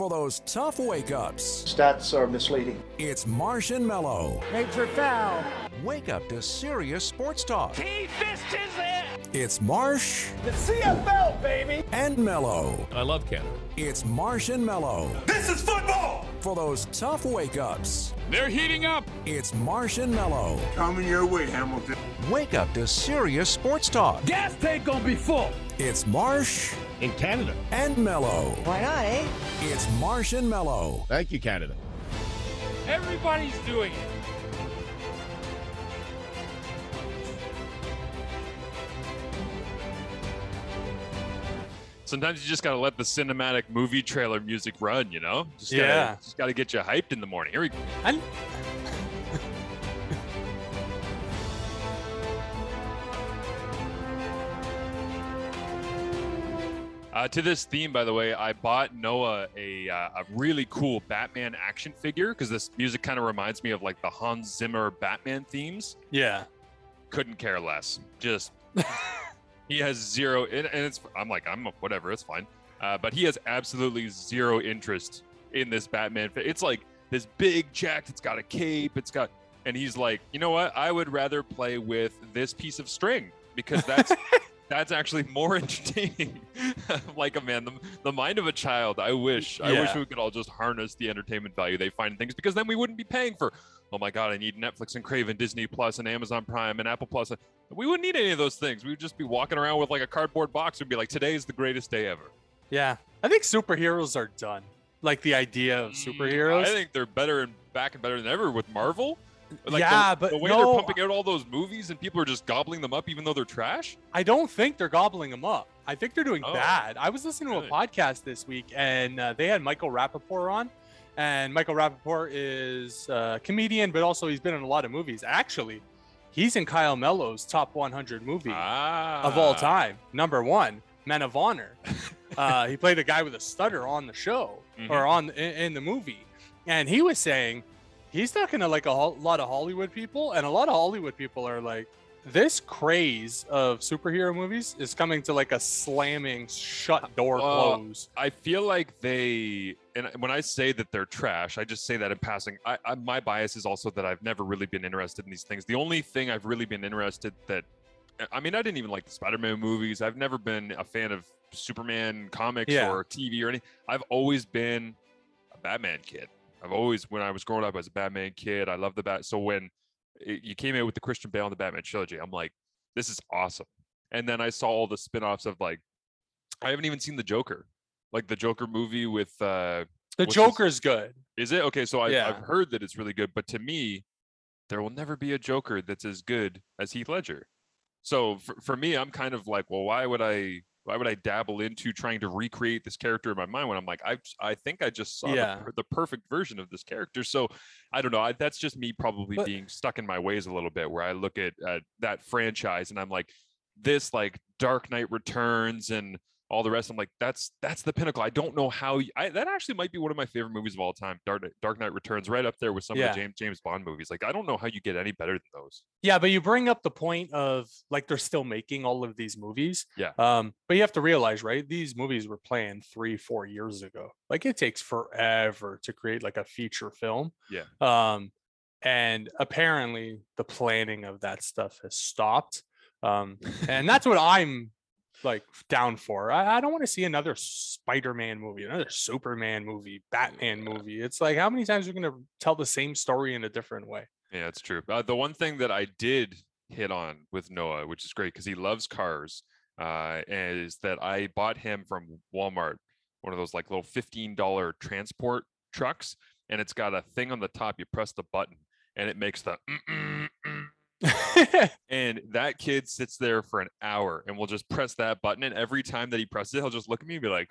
For those tough wake ups, Stats are misleading. it's Marsh and Mellow. Major foul. Wake up to serious sports talk. He fist his head. It's Marsh The CFL, baby. and Mellow. I love Canada. It's Marsh and Mellow. This is football! For those tough wake ups, They're heating up. it's Marsh and Mellow. Coming your way, Hamilton. Wake up to serious sports talk. Gas tank gonna be full. It's Marsh In Canada. and Mellow. Why not, eh? It's Marsh and Mellow. Thank you, Canada. Everybody's doing it. Sometimes you just gotta let the cinematic movie trailer music run, you know? Just gotta, Yeah. Just gotta get you hyped in the morning. Here we go. And Uh, to this theme, by the way, I bought Noah a, uh, a really cool Batman action figure because this music kind of reminds me of like the Hans Zimmer Batman themes. yeah, Couldn't care less. Just he has zero, and, and it's I'm like I'm whatever, it's fine. Uh, but he has absolutely zero interest in this Batman. fi- It's like this big jacked. It's got a cape. It's got, and he's like, you know what? I would rather play with this piece of string because that's that's actually more entertaining. like a man, the, the mind of a child. I wish, I wish we could all just harness the entertainment value they find in things because then we wouldn't be paying for. Oh my God, I need Netflix and Crave and Disney Plus and Amazon Prime and Apple Plus. We wouldn't need any of those things. We would just be walking around with like a cardboard box. We'd be like, today's the greatest day ever. yeah. I think superheroes are done. Like the idea of superheroes. Mm, I think they're better and back and better than ever with Marvel. Like Yeah, the, but the way no- they're pumping out all those movies and people are just gobbling them up, even though they're trash. I don't think they're gobbling them up. I think they're doing Oh, bad. I was listening to a podcast this week and uh, they had Michael Rapaport on. And Michael Rapaport is a comedian, but also he's been in a lot of movies. Actually, he's in Kyle Mello's top 100 movie Ah, of all time. Number one, Men of Honor. uh, he played a guy with a stutter on the show Mhm. or on in, in the movie, and he was saying he's talking to like a hol- lot of Hollywood people, and a lot of Hollywood people are like, this craze of superhero movies is coming to like a slamming shut door Well, close. I feel like they, and when I say that they're trash, I just say that in passing. I, I my bias is also that I've never really been interested in these things. The only thing I've really been interested that, I mean, I didn't even like the Spider-Man movies. I've never been a fan of Superman comics Yeah. or TV or anything. I've always been a Batman kid. I've always, when I was growing up, I was a Batman kid. I love the Bat. So when it, you came in with the Christian Bale and the Batman trilogy, I'm like, this is awesome. And then I saw all the spin-offs of like, I haven't even seen the Joker, like the Joker movie with. uh The his- Joker's good. Is it okay? So I, Yeah. I've heard that it's really good, but to me, there will never be a Joker that's as good as Heath Ledger. So for, for me, I'm kind of like, well, why would I? Why would I dabble into trying to recreate this character in my mind when I'm like, I I think I just saw Yeah. the, the perfect version of this character. So I don't know. I, that's just me probably But- being stuck in my ways a little bit, where I look at uh, that franchise and I'm like, this like Dark Knight Returns and all the rest. I'm like, that's that's the pinnacle. I don't know how. y- I, that actually might be one of my favorite movies of all time. Dark Knight- Dark Knight Returns, right up there with some Yeah. of the James James Bond movies. Like, I don't know how you get any better than those. Yeah, but you bring up the point of like they're still making all of these movies. Yeah. Um, but you have to realize, right? These movies were planned three, four years ago. Like it takes forever to create like a feature film. Yeah. Um, and apparently the planning of that stuff has stopped. Um, and that's what I'm like down for. I, I don't want to see another Spider-Man movie, another Superman movie, Batman movie. It's like how many times are we gonna tell the same story in a different way? Yeah, it's true. Uh, the one thing that I did hit on with Noah, which is great because he loves cars, uh, is that I bought him from Walmart one of those like little fifteen dollar transport trucks, and it's got a thing on the top. You press the button, and it makes the. And that kid sits there for an hour and will just press that button. And every time that he presses it, he'll just look at me and be like,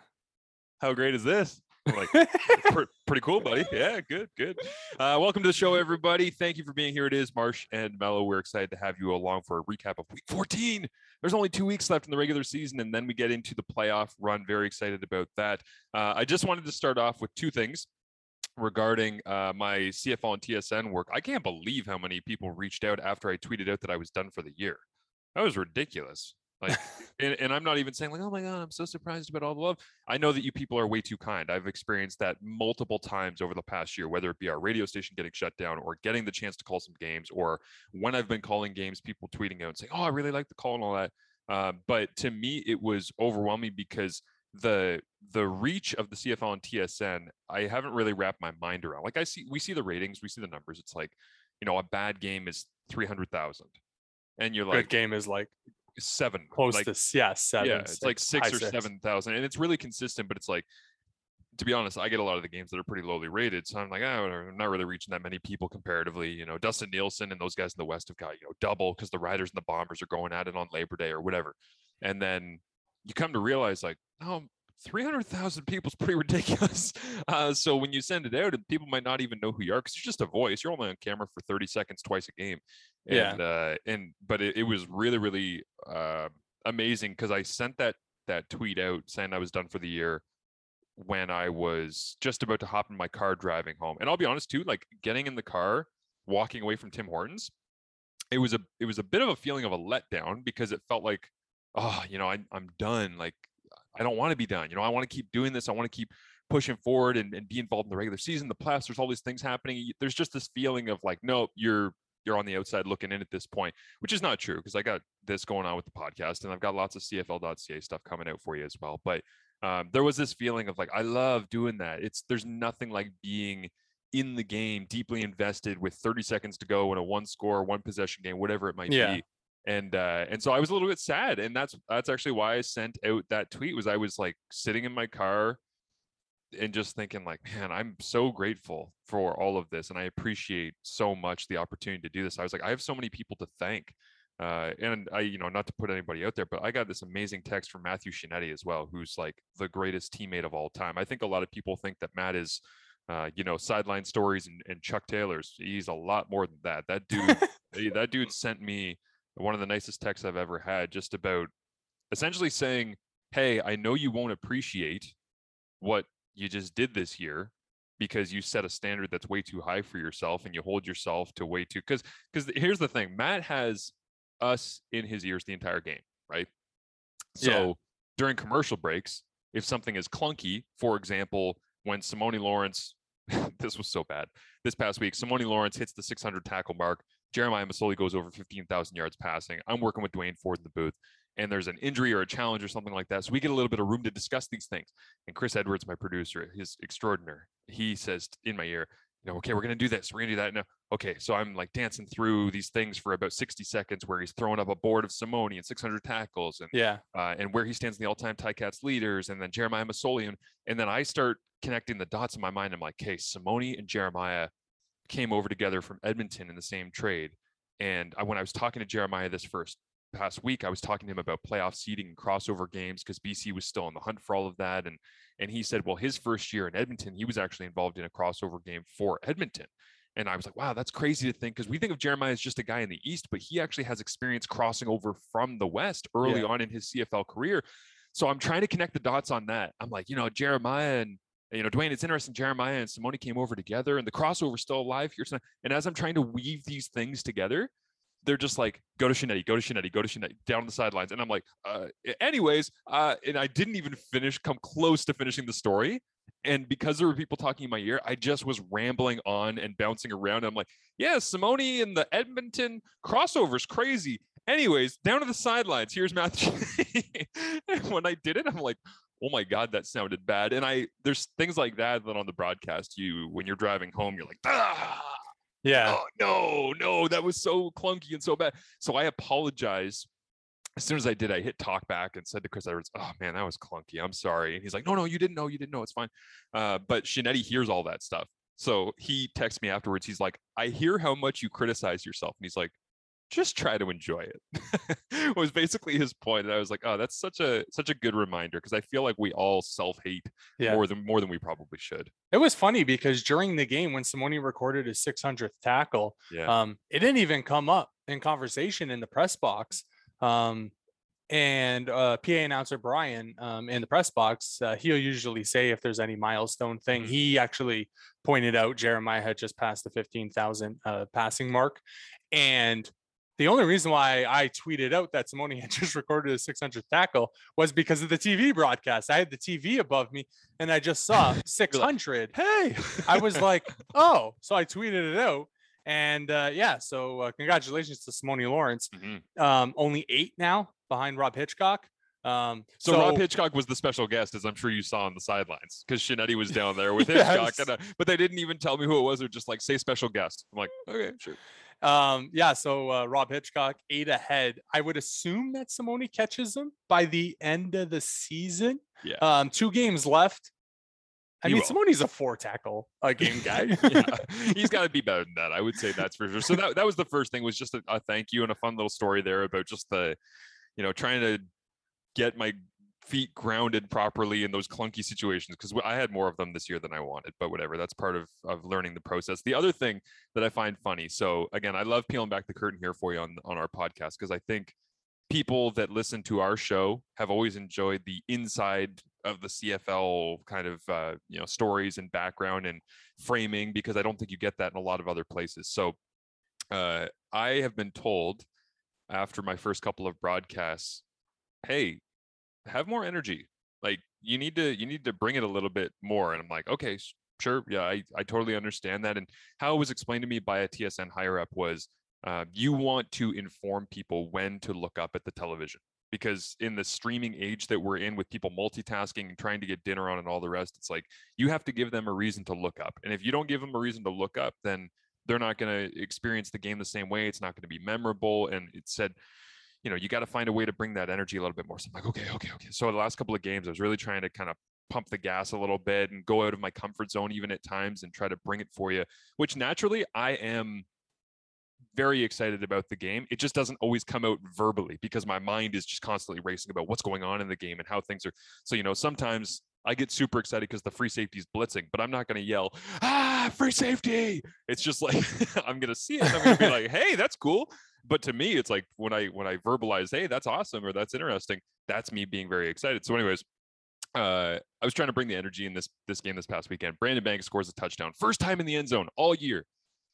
How great is this? I'm like, "Pre- pretty cool, buddy. Yeah, good, good. Uh, welcome to the show, everybody. Thank you for being here. It is Marsh and Mello. We're excited to have you along for a recap of week 14. There's only two weeks left in the regular season, and then we get into the playoff run. Very excited about that. Uh, I just wanted to start off with two things regarding uh, my CFL and TSN work. I can't believe how many people reached out after I tweeted out that I was done for the year. That was ridiculous. Like, and, and I'm not even saying like, oh my god, I'm so surprised about all the love. I know that you people are way too kind. I've experienced that multiple times over the past year, whether it be our radio station getting shut down or getting the chance to call some games, or when I've been calling games, people tweeting out and saying, oh, I really like the call and all that. Uh, but to me, it was overwhelming because the the reach of the CFL and TSN, I haven't really wrapped my mind around. Like I see, we see the ratings, we see the numbers. It's like, you know, a bad game is three hundred thousand, and you're Good like game is like seven, close like, to yeah seven. yeah, it's like six or seven thousand, and it's really consistent. But it's like, to be honest, I get a lot of the games that are pretty lowly rated, so I'm like, oh, I'm not really reaching that many people comparatively. You know, Dustin Nielson and those guys in the West have got you know double because the Riders and the Bombers are going at it on Labor Day or whatever, and then you come to realize like, oh. 300,000 people is pretty ridiculous. Uh, so when you send it out, and people might not even know who you are because you're just a voice. You're only on camera for 30 seconds twice a game. Yeah. And, uh, and but it, it was really, really uh, amazing because I sent that that tweet out saying I was done for the year when I was just about to hop in my car driving home. And I'll be honest too, like getting in the car, walking away from Tim Hortons, it was a it was a bit of a feeling of a letdown because it felt like, oh, you know, I, I'm done. Like I don't want to be done. You know, I want to keep doing this. I want to keep pushing forward and, and be involved in the regular season, the playoffs. There's all these things happening. There's just this feeling of like, no, you're you're on the outside looking in at this point, which is not true because I got this going on with the podcast and I've got lots of CFL.ca stuff coming out for you as well. But um, there was this feeling of like, I love doing that. It's there's nothing like being in the game, deeply invested with 30 seconds to go in a one score, one possession game, whatever it might Yeah. be and uh and so i was a little bit sad and that's that's actually why i sent out that tweet was i was like sitting in my car and just thinking like man i'm so grateful for all of this and i appreciate so much the opportunity to do this i was like i have so many people to thank uh and i you know not to put anybody out there but i got this amazing text from Matthew Scianitti as well who's like the greatest teammate of all time i think a lot of people think that matt is uh, you know, sideline stories and, and Chuck Taylor's. He's a lot more than that. That dude, eh, that dude sent me one of the nicest texts I've ever had, just about essentially saying, "Hey, I know you won't appreciate what you just did this year because you set a standard that's way too high for yourself, and you hold yourself to way too." Because because here's the thing, Matt has us in his ears the entire game, right? So Yeah. during commercial breaks, if something is clunky, for example, when Simoni Lawrence, this was so bad this past week, Simoni Lawrence hits the 600 tackle mark. Jeremiah Masoli goes over 15,000 yards passing. I'm working with Duane Forde in the booth, and there's an injury or a challenge or something like that. So we get a little bit of room to discuss these things. And Chris Edwards, my producer, his extraordinary, he says in my ear, you know, okay, we're gonna do this, we're gonna do that. No, okay, so I'm like dancing through these things for about 60 seconds where he's throwing up a board of Simoni and 600 tackles and Yeah. uh, and where he stands in the all-time Ticats leaders, and then Jeremiah Masoli, and, and then I start connecting the dots in my mind. I'm like, okay, Simoni and Jeremiah came over together from Edmonton in the same trade, and I, when I was talking to Jeremiah this first past week, I was talking to him about playoff seeding and crossover games because BC was still on the hunt for all of that, and and he said, well, his first year in Edmonton, he was actually involved in a crossover game for Edmonton. And I was like, wow, that's crazy to think because we think of Jeremiah as just a guy in the East, but he actually has experience crossing over from the West early Yeah. on in his CFL career. So I'm trying to connect the dots on that. I'm like, you know, Jeremiah and you know, Duane, it's interesting. Jeremiah and Simoni came over together, and the crossover's still alive here. tonight. And as I'm trying to weave these things together, they're just like, go to Scianitti, go to Scianitti, go to Scianitti, down the sidelines. And I'm like, uh, anyways, uh, and I didn't even finish, come close to finishing the story. And because there were people talking in my ear, I just was rambling on and bouncing around. I'm like, yeah, Simoni and the Edmonton crossover's crazy. Anyways, down to the sidelines. Here's Matthew. when I did it, I'm like, oh my god, that sounded bad. And I there's things like that that on the broadcast, you when you're driving home, you're like, ah, Yeah. oh no, no, that was so clunky and so bad. So I apologize. As soon as I did, I hit talk back and said to Chris Edwards, "Oh man, that was clunky. I'm sorry." And he's like, "No, no, you didn't know. You didn't know. It's fine." Uh, but Scianitti hears all that stuff, so he texts me afterwards. He's like, "I hear how much you criticize yourself," and he's like, "Just try to enjoy it." was basically his point, and I was like, "Oh, that's such a such a good reminder because I feel like we all self hate Yeah. more than more than we probably should." It was funny because during the game when Simoni recorded his 600th tackle, Yeah, um, it didn't even come up in conversation in the press box. Um, and uh, PA announcer Brian um, in the press box, uh, he'll usually say if there's any milestone thing. Mhm. He actually pointed out Jeremiah had just passed the 15,000 uh, passing mark. And the only reason why I tweeted out that Simoni had just recorded a 600 tackle was because of the TV broadcast. I had the TV above me and I just saw 600. Hey, I was like, oh, so I tweeted it out. And uh, yeah, so uh, congratulations to Simoni Lawrence. Mhm. Um, only eight now behind Rob Hitchcock. Um, So, Rob Hitchcock was the special guest, as I'm sure you saw on the sidelines, because Scianitti was down there with Hitchcock, and, uh, but they didn't even tell me who it was. Or just like say special guest. I'm like, okay, sure. Um, yeah, so uh, Rob Hitchcock eight ahead. I would assume that Simoni catches him by the end of the season. Yeah. Um, two games left. I He mean, will. Simoni's a four tackle a game guy. yeah, he's got to be better than that. I would say that's for sure. So that that was the first thing was just a, a thank you and a fun little story there about just the, you know, trying to get my feet grounded properly in those clunky situations because I had more of them this year than I wanted. But whatever, that's part of of learning the process. The other thing that I find funny. So again, I love peeling back the curtain here for you on on our podcast because I think people that listen to our show have always enjoyed the inside of the CFL kind of uh, you know stories and background and framing because I don't think you get that in a lot of other places. So uh, I have been told after my first couple of broadcasts, hey, have more energy. Like you need to you need to bring it a little bit more. And I'm like, okay, sure, yeah, I, I totally understand that. And how it was explained to me by a TSN higher up was uh, you want to inform people when to look up at the television because in the streaming age that we're in with people multitasking and trying to get dinner on and all the rest it's like you have to give them a reason to look up and if you don't give them a reason to look up then they're not going to experience the game the same way it's not going to be memorable and it said you know you got to find a way to bring that energy a little bit more so i'm like okay okay okay so the last couple of games i was really trying to kind of pump the gas a little bit and go out of my comfort zone even at times and try to bring it for you which naturally i am very excited about the game. It just doesn't always come out verbally because my mind is just constantly racing about what's going on in the game and how things are. So, you know, sometimes I get super excited because the free safety is blitzing, but I'm not going to yell, ah, free safety. It's just like, I'm going to see it. I'm going to be like, hey, that's cool. But to me, it's like when I, when I verbalize, hey, that's awesome or that's interesting, that's me being very excited. So anyways, uh, I was trying to bring the energy in this, this game this past weekend. Brandon Banks scores a touchdown. First time in the end zone all year.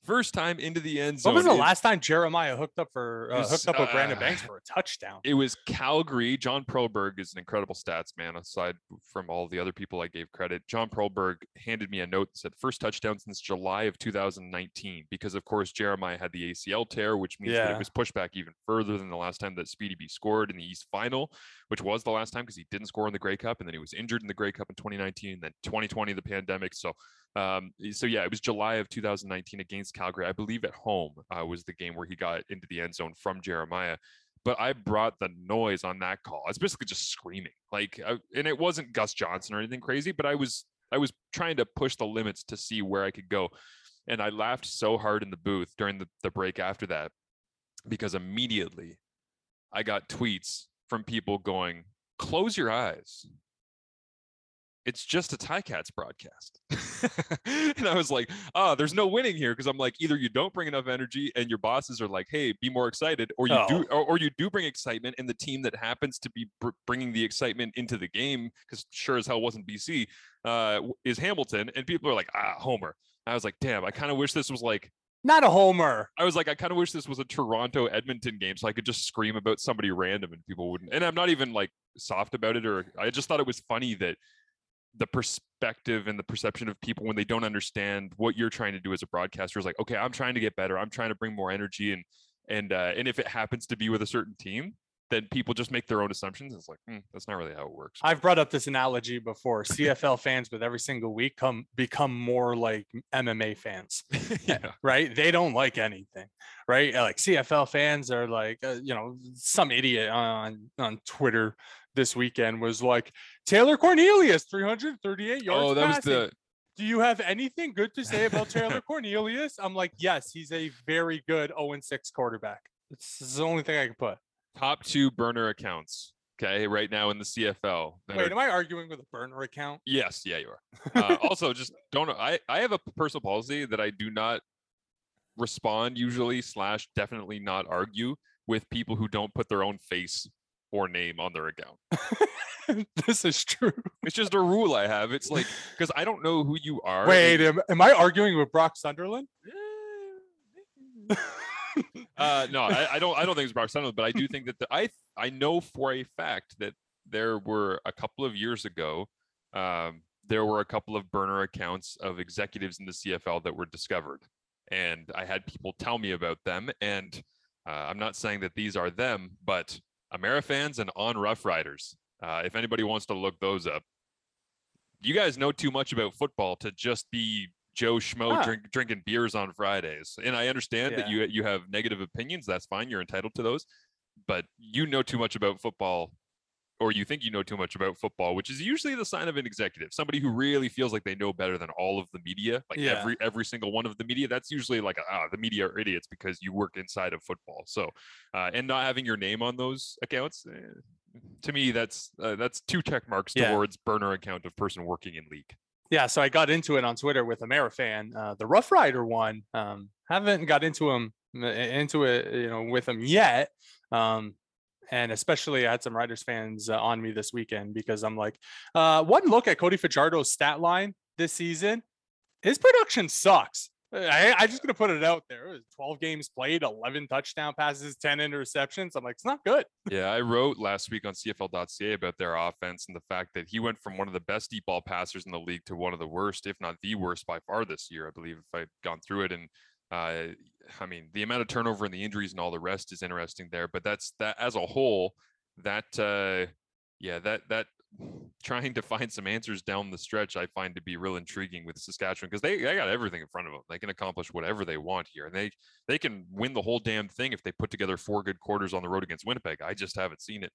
First time into the end zone. What was the last time Jeremiah hooked up for uh, was, hooked up with Brandon uh, Banks for a touchdown? it was Calgary. John Proberg is an incredible stats man. Aside from all the other people I gave credit, John Proberg handed me a note that said first touchdown since July of 2019. Because of course Jeremiah had the ACL tear, which means that it was pushed back even further than the last time that Speedy B scored in the East Final, which was the last time because he didn't score in the Grey Cup, and then he was injured in the Grey Cup in 2019, and then 2020 the pandemic. So um, so yeah, it was July of 2019 against Calgary. I believe at home uh, was the game where he got into the end zone from Jeremiah. But I brought the noise on that call. I was basically just screaming, like, I, and it wasn't Gus Johnson or anything crazy, but I was I was trying to push the limits to see where I could go, and I laughed so hard in the booth during the, the break after that because immediately I got tweets from people going, "Close your eyes." It's just a Ticats broadcast. and I was like, oh, there's no winning here because I'm like, either you don't bring enough energy and your bosses are like, hey, be more excited, or you do, or, or you do bring excitement, and the team that happens to be br- bringing the excitement into the game, because sure as hell wasn't BC, uh, is Hamilton, and people are like, ah, Homer. I was like, damn, I kind of wish this was like Not a homer. I was like, I kind of wish this was a Toronto Edmonton game so I could just scream about somebody random and people wouldn't. And I'm not even like soft about it, or I just thought it was funny that the perspective and the perception of people when they don't understand what you're trying to do as a broadcaster is like, okay, I'm trying to get better. I'm trying to bring more energy and and uh, and if it happens to be with a certain team, then people just make their own assumptions. It's like hmm, that's not really how it works. I've brought up this analogy before. CFL fans with every single week come become more like MMA fans. yeah. right? They don't like anything, right? Uh, Like CFL fans are like, uh, you know, some idiot on on Twitter this weekend was like, Taylor Cornelius, 338 yards. Oh, that was the Do you have anything good to say about Taylor Cornelius? I'm like, yes, he's a very good 0 6 quarterback. It's it's the only thing I can put. top two burner accounts. Okay, right now in the CFL. Wait, are- am I arguing with a burner account? Yes, yeah, you are. Uh, also, just don't. I I have a personal policy that I do not respond usually slash definitely not argue with people who don't put their own face or name on their account. this is true. It's just a rule I have. It's like because I don't know who you are. Wait, am, am I arguing with Brock Sunderland? Uh, no, I, I don't. I don't think it's Brock Sunderland, but I do think that the, I I know for a fact that there were a couple of years ago, um, there were a couple of burner accounts of executives in the CFL that were discovered, and I had people tell me about them. And uh, I'm not saying that these are them, but Amerifans and On Rough Riders. Uh, if anybody wants to look those up, you guys know too much about football to just be Joe Schmo Ah. drink, drinking beers on Fridays. And I understand that you you have negative opinions. That's fine. You're entitled to those. But you know too much about football, or you think you know too much about football, which is usually the sign of an executive, somebody who really feels like they know better than all of the media, like Yeah. every every single one of the media. That's usually like ah, the media are idiots because you work inside of football. So, uh, and not having your name on those accounts. eh, to me, that's uh, that's two check marks Yeah. towards burner account of person working in league. yeah, so I got into it on Twitter with Amerifan. Uh, the Rough Rider one, um, haven't got into him into it, you know, with him yet. Um, and especially I had some Riders fans uh, on me this weekend because I'm like, uh, one look at Cody Fajardo's stat line this season, his production sucks. I, I just gonna put it out there. It was 12 games played, 11 touchdown passes, 10 interceptions. I'm like, it's not good. Yeah, I wrote last week on CFL.ca about their offense and the fact that he went from one of the best deep ball passers in the league to one of the worst, if not the worst by far this year. I believe if I've gone through it, and uh, I mean the amount of turnover and the injuries and all the rest is interesting there. But that's that as a whole. That uh, yeah, that that trying to find some answers down the stretch, I find to be real intriguing with Saskatchewan because they, they got everything in front of them. They can accomplish whatever they want here, and they they can win the whole damn thing if they put together four good quarters on the road against Winnipeg. I just haven't seen it.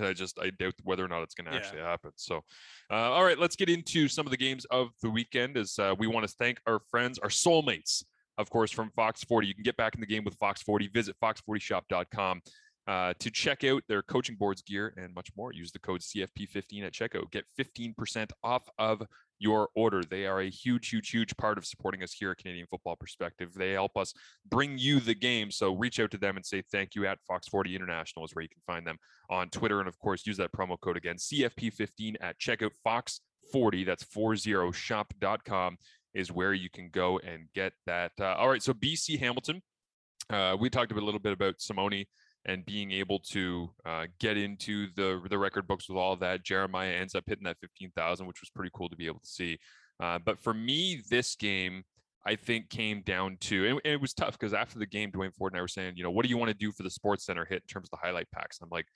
I just I doubt whether or not it's going to Yeah. actually happen. So, uh, all right, let's get into some of the games of the weekend. As uh, we want to thank our friends, our soulmates, of course, from Fox 40. You can get back in the game with Fox 40. Visit fox40shop.com uh, to check out their coaching boards gear and much more. Use the code CFP15 at checkout. Get 15% off of your order. They are a huge, huge, huge part of supporting us here at Canadian Football Perspective. They help us bring you the game. So reach out to them and say thank you at Fox 40 International is where you can find them on Twitter. And of course, use that promo code again, CFP15 at checkout. Fox 40, that's 40shop.com is where you can go and get that. Uh, all right. So BC Hamilton, uh, we talked a little bit about Simone and being able to uh, get into the the record books with all that. Jeremiah ends up hitting that 15,000, which was pretty cool to be able to see. Uh, but for me, this game, I think came down to, and, and it was tough because after the game, Duane Forde and I were saying, you know, what do you want to do for the Sports Center hit in terms of the highlight packs? I'm like,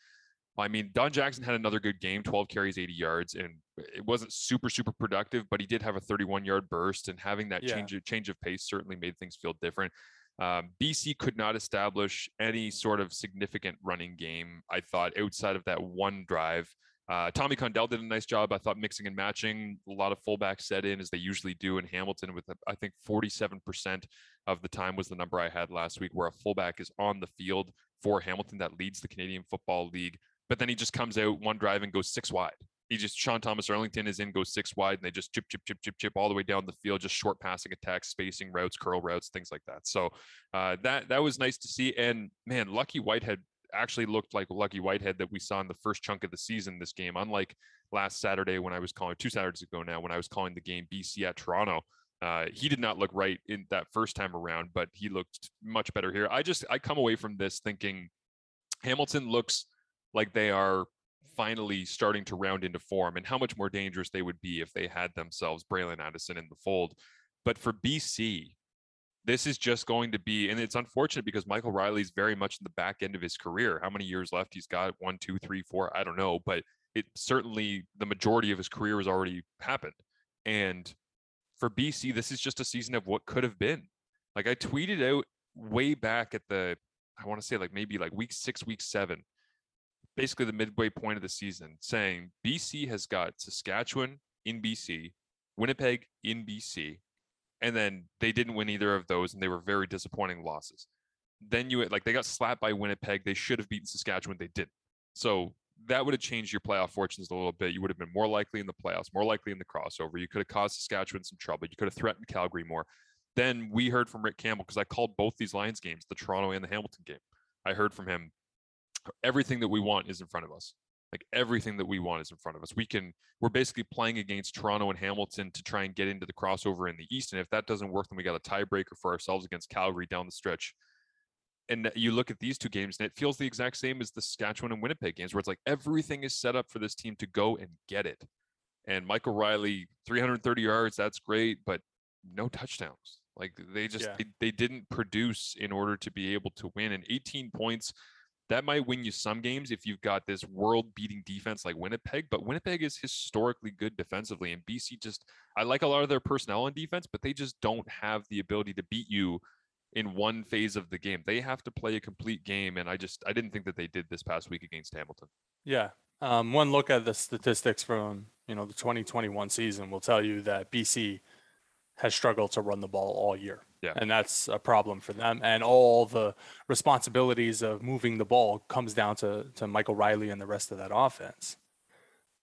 I mean, Don Jackson had another good game, 12 carries, 80 yards, and it wasn't super, super productive, but he did have a 31 yard burst, and having that Yeah. change of change of pace certainly made things feel different. Um, BC could not establish any sort of significant running game. I thought outside of that one drive. Uh, Tommy Condell did a nice job. I thought mixing and matching. A lot of fullbacks set in as they usually do in Hamilton. With I think 47% of the time was the number I had last week, where a fullback is on the field for Hamilton that leads the Canadian Football League. But then he just comes out one drive and goes six wide. He just Sean Thomas-Erlington is in, goes six wide, and they just chip, chip, chip, chip, chip all the way down the field, just short passing attacks, spacing routes, curl routes, things like that. So uh, that that was nice to see. And man, Lucky Whitehead actually looked like Lucky Whitehead that we saw in the first chunk of the season. This game, unlike last Saturday when I was calling two Saturdays ago now when I was calling the game BC at Toronto. Uh, he did not look right in that first time around, but he looked much better here. I just I come away from this thinking Hamilton looks like they are finally starting to round into form and how much more dangerous they would be if they had themselves Braylon Addison in the fold. But for BC, this is just going to be, and it's unfortunate because Michael Reilly's very much in the back end of his career. How many years left? He's got one, two, three, four. I don't know, but it certainly the majority of his career has already happened. And for BC, this is just a season of what could have been. Like I tweeted out way back at the, I want to say like maybe like week six, week seven, basically the midway point of the season, saying BC has got Saskatchewan in BC, Winnipeg in BC, and then they didn't win either of those, and they were very disappointing losses. Then you like they got slapped by Winnipeg. They should have beaten Saskatchewan. They didn't. So that would have changed your playoff fortunes a little bit. You would have been more likely in the playoffs, more likely in the crossover. You could have caused Saskatchewan some trouble. You could have threatened Calgary more. Then we heard from Rick Campbell because I called both these Lions games, the Toronto and the Hamilton game. I heard from him. Everything that we want is in front of us. Like everything that we want is in front of us. We can. We're basically playing against Toronto and Hamilton to try and get into the crossover in the East. And if that doesn't work, then we got a tiebreaker for ourselves against Calgary down the stretch and you look at these two games, and it feels the exact same as the Saskatchewan and Winnipeg games, where it's like everything is set up for this team to go and get it. And Michael Reilly, 330 yards, that's great, but no touchdowns. Like they just Yeah. they, they didn't produce in order to be able to win. And 18 points, that might win you some games if you've got this world-beating defense like Winnipeg. But Winnipeg is historically good defensively, and BC just I like a lot of their personnel on defense, but they just don't have the ability to beat you in one phase of the game. They have to play a complete game, and I just I didn't think that they did this past week against Hamilton. Yeah. Um, one look at the statistics from you know the 2021 season will tell you that BC has struggled to run the ball all year. Yeah. And that's a problem for them. And all the responsibilities of moving the ball comes down to to Michael Reilly and the rest of that offense.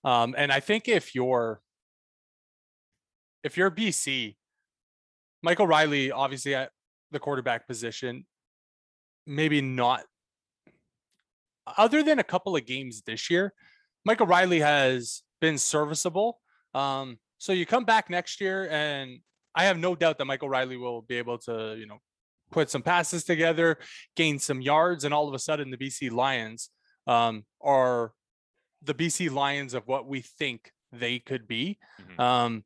Um, and I think if you're if you're BC, Michael Reilly, obviously at the quarterback position, maybe not other than a couple of games this year, Michael Reilly has been serviceable. Um, so you come back next year, and I have no doubt that Michael Reilly will be able to, you know, put some passes together, gain some yards, and all of a sudden the BC Lions um, are the BC Lions of what we think they could be. Mhm. Um,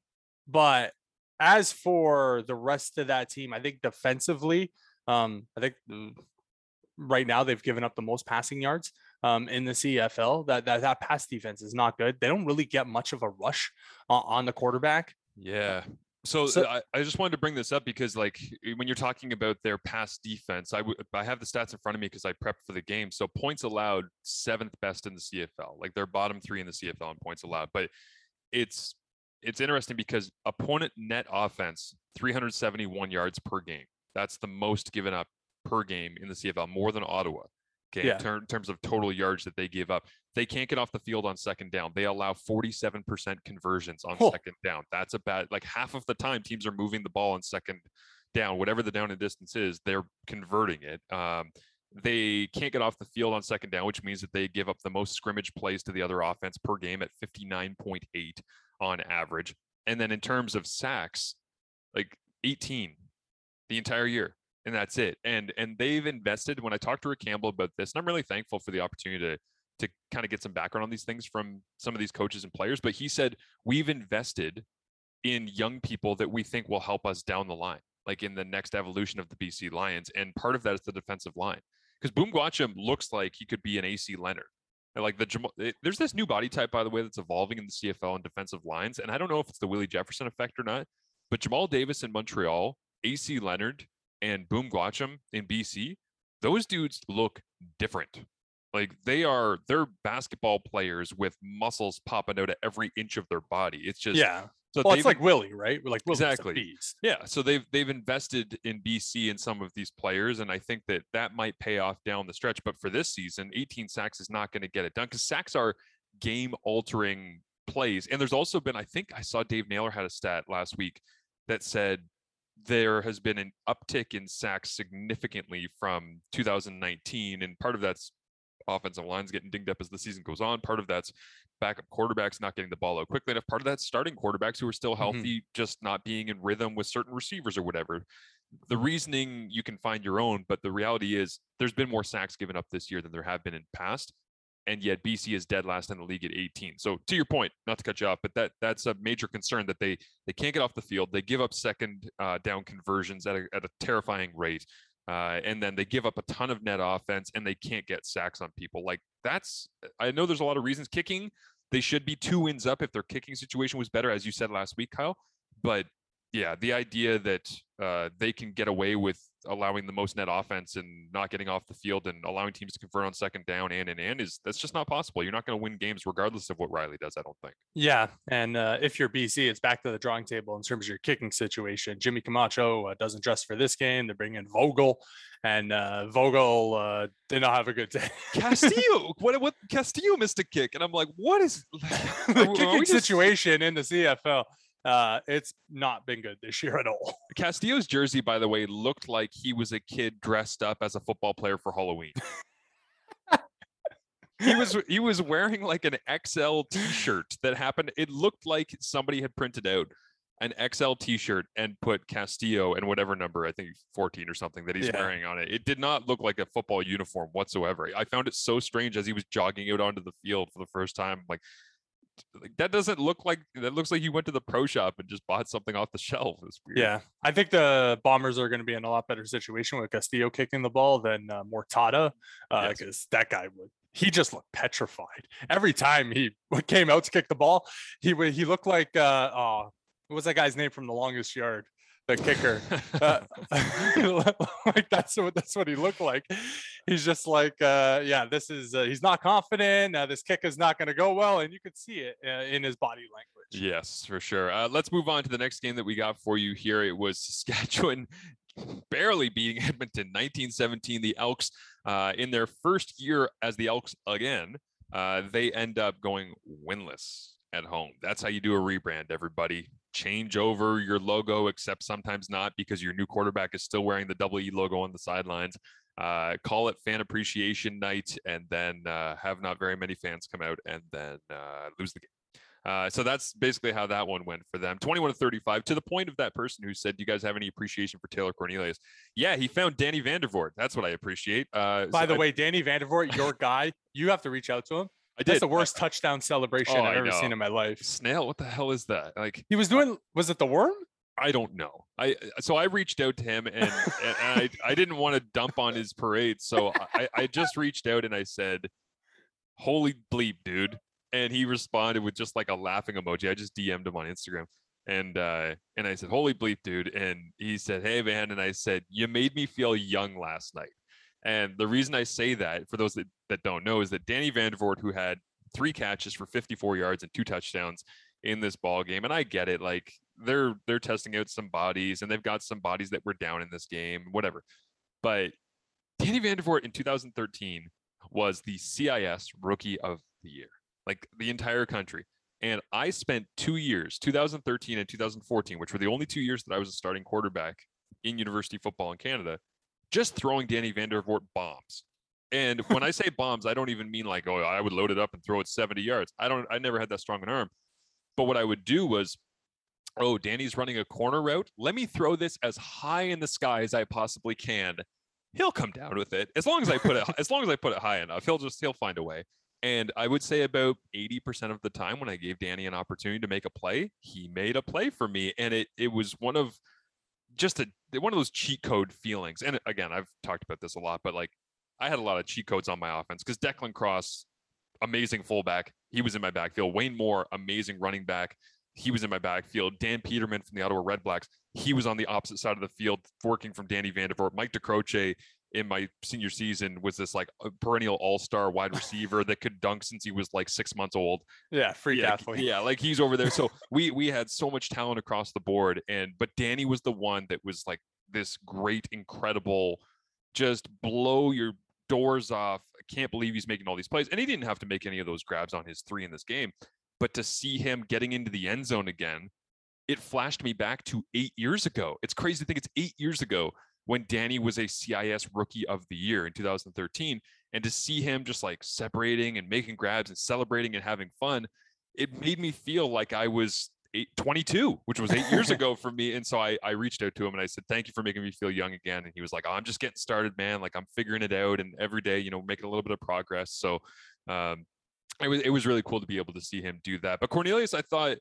but as for the rest of that team, I think defensively, um, I think right now they've given up the most passing yards um, in the CFL. That, that that pass defense is not good. They don't really get much of a rush on, on the quarterback. Yeah. So, So- I, I just wanted to bring this up because, like, when you're talking about their pass defense, I would I have the stats in front of me because I prepped for the game. So points allowed, seventh best in the CFL. Like they're bottom three in the CFL in points allowed. But it's it's interesting because opponent net offense, 371 yards per game. That's the most given up per game in the CFL, more than Ottawa. Okay, Yeah. in ter- terms of total yards that they give up, they can't get off the field on second down. They allow 47% conversions on Oh. second down. That's a bad, like half of the time teams are moving the ball on second down, whatever the down and distance is, they're converting it. Um, they can't get off the field on second down, which means that they give up the most scrimmage plays to the other offense per game at 59.8 on average. And then in terms of sacks, like 18 the entire year. And that's it. And and they've invested. When I talked to Rick Campbell about this, and I'm really thankful for the opportunity to to kind of get some background on these things from some of these coaches and players. But he said we've invested in young people that we think will help us down the line, like in the next evolution of the BC Lions. And part of that is the defensive line. Because Obum Gwacham looks like he could be an AC Leonard. And like the eh, there's this new body type, by the way, that's evolving in the CFL and defensive lines. And I don't know if it's the Willie Jefferson effect or not, but Jamal Davis in Montreal, AC Leonard, and Obum Gwacham in BC, those dudes look different. Like they are, they're basketball players with muscles popping out of every inch of their body. It's just yeah. So Well, it's like Willie, right? Like Willie's a Exactly. beast. yeah, so they've they've invested in BC in some of these players, and I think that that might pay off down the stretch. But for this season, 18 sacks is not going to get it done because sacks are game-altering plays. And there's also been, I think I saw Dave Naylor had a stat last week that said there has been an uptick in sacks significantly from 2019, and part of that's offensive lines getting dinged up as the season goes on. Part of that's backup quarterbacks not getting the ball out quickly enough. Part of that's starting quarterbacks who are still mm-hmm. healthy, just not being in rhythm with certain receivers or whatever. The reasoning you can find your own, but the reality is there's been more sacks given up this year than there have been in past. And yet BC is dead last in the league at 18. So to your point, not to cut you off, but that that's a major concern that they they can't get off the field. They give up second uh, down conversions at a, at a terrifying rate. Uh, and then they give up a ton of net offense and they can't get sacks on people. Like that's, I know there's a lot of reasons. Kicking, they should be two wins up if their kicking situation was better, as you said last week, Kyle. But yeah, the idea that uh, they can get away with allowing the most net offense and not getting off the field and allowing teams to convert on second down and and and is that's just not possible. You're not going to win games regardless of what Reilly does. I don't think. Yeah, and uh, if you're BC, it's back to the drawing table in terms of your kicking situation. Jimmy Camacho uh, doesn't dress for this game. They're bringing in Vogel, and uh, Vogel uh, did not have a good day. Castillo, what what Castillo missed a kick, and I'm like, what is the Are we- are we kicking just- situation in the CFL, uh, it's not been good this year at all. Castillo's jersey, by the way, looked like he was a kid dressed up as a football player for Halloween. he was he was wearing like an XL T-shirt that happened. It looked like somebody had printed out an XL T-shirt and put Castillo and whatever number I think 14 or something that he's Yeah. wearing on it. It did not look like a football uniform whatsoever. I found it so strange as he was jogging out onto the field for the first time. Like, like that doesn't look like that looks like he went to the pro shop and just bought something off the shelf. It's weird. Yeah, I think the Bombers are going to be in a lot better situation with Castillo kicking the ball than uh, Mourtada, Yes. because that guy would. He just looked petrified every time he came out to kick the ball. He would. He looked like uh, oh, what was that guy's name from the longest yard? The kicker. Uh, like that's what that's what he looked like. He's just like, uh, yeah, this is. Uh, he's not confident. Uh, this kick is not going to go well, and you could see it uh, in his body language. Yes, for sure. Uh, let's move on to the next game that we got for you here. It was Saskatchewan barely beating Edmonton 1917. The Elks, uh, in their first year as the Elks again, they end up going winless at home. That's how you do a rebrand, everybody. Change over your logo, except sometimes not because your new quarterback is still wearing the double E logo on the sidelines. Uh, call it fan appreciation night, and then uh, have not very many fans come out and then uh, lose the game. Uh, so that's basically how that one went for them. 21 to 35, to the point of that person who said, Do you guys have any appreciation for Taylor Cornelius? Yeah, he found Danny Vandervoort. That's what I appreciate. Uh, By so the I- way, Danny Vandervoort, your guy, you have to reach out to him. I did. That's the worst touchdown celebration Oh, I've ever seen in my life. Snail, what the hell is that? Like, He was doing. Was it the worm? I don't know. I so I reached out to him and, and I I didn't want to dump on his parade, so I I just reached out and I said, "Holy bleep, dude!" And he responded with just like a laughing emoji. I just DM'd him on Instagram and uh and I said, "Holy bleep, dude!" And he said, "Hey man," and I said, "You made me feel young last night." And the reason I say that, for those that, that don't know, is that Danny Vandervoort, who had three catches for 54 yards and two touchdowns in this ball game, and I get it, like they're they're testing out some bodies, and they've got some bodies that were down in this game, whatever. But Danny Vandervoort in 2013 was the CIS Rookie of the Year, like the entire country. And I spent two years, 2013 and 2014, which were the only two years that I was a starting quarterback in university football in Canada, just throwing Danny Vandervoort bombs. And when I say bombs, I don't even mean like, oh, I would load it up and throw it 70 yards. I don't, I never had that strong an arm. But what I would do was, oh, Danny's running a corner route. Let me throw this as high in the sky as I possibly can. He'll come down with it as long as I put it, as long as I put it high enough. He'll just, he'll find a way. And I would say about 80% of the time when I gave Danny an opportunity to make a play, he made a play for me. And it it was one of just a one of those cheat code feelings. And again, I've talked about this a lot, but like I had a lot of cheat codes on my offense because Declan Cross, amazing fullback, he was in my backfield. Wayne Moore, amazing running back, he was in my backfield. Dan Peterman from the Ottawa Redblacks, he was on the opposite side of the field working from Danny Vandervoort. Mike DeCroce in my senior season was this like a perennial all-star wide receiver that could dunk since he was like six months old Yeah, freak yeah, athlete. Yeah, like he's over there. So we we had so much talent across the board, and but Danny was the one that was like this great, incredible, just blow your doors off. I can't believe he's making all these plays, and he didn't have to make any of those grabs on his three in this game, but to see him getting into the end zone again, it flashed me back to eight years ago. It's crazy to think it's eight years ago when Danny was a CIS Rookie of the Year in 2013, and to see him just like separating and making grabs and celebrating and having fun it made me feel like I was eight, 22, which was eight years ago for me. And so I, I reached out to him and I said, thank you for making me feel young again. And he was like, oh, I'm just getting started, man. Like I'm figuring it out. And every day, you know, making a little bit of progress. So um, it was, it was really cool to be able to see him do that. But Cornelius, I thought,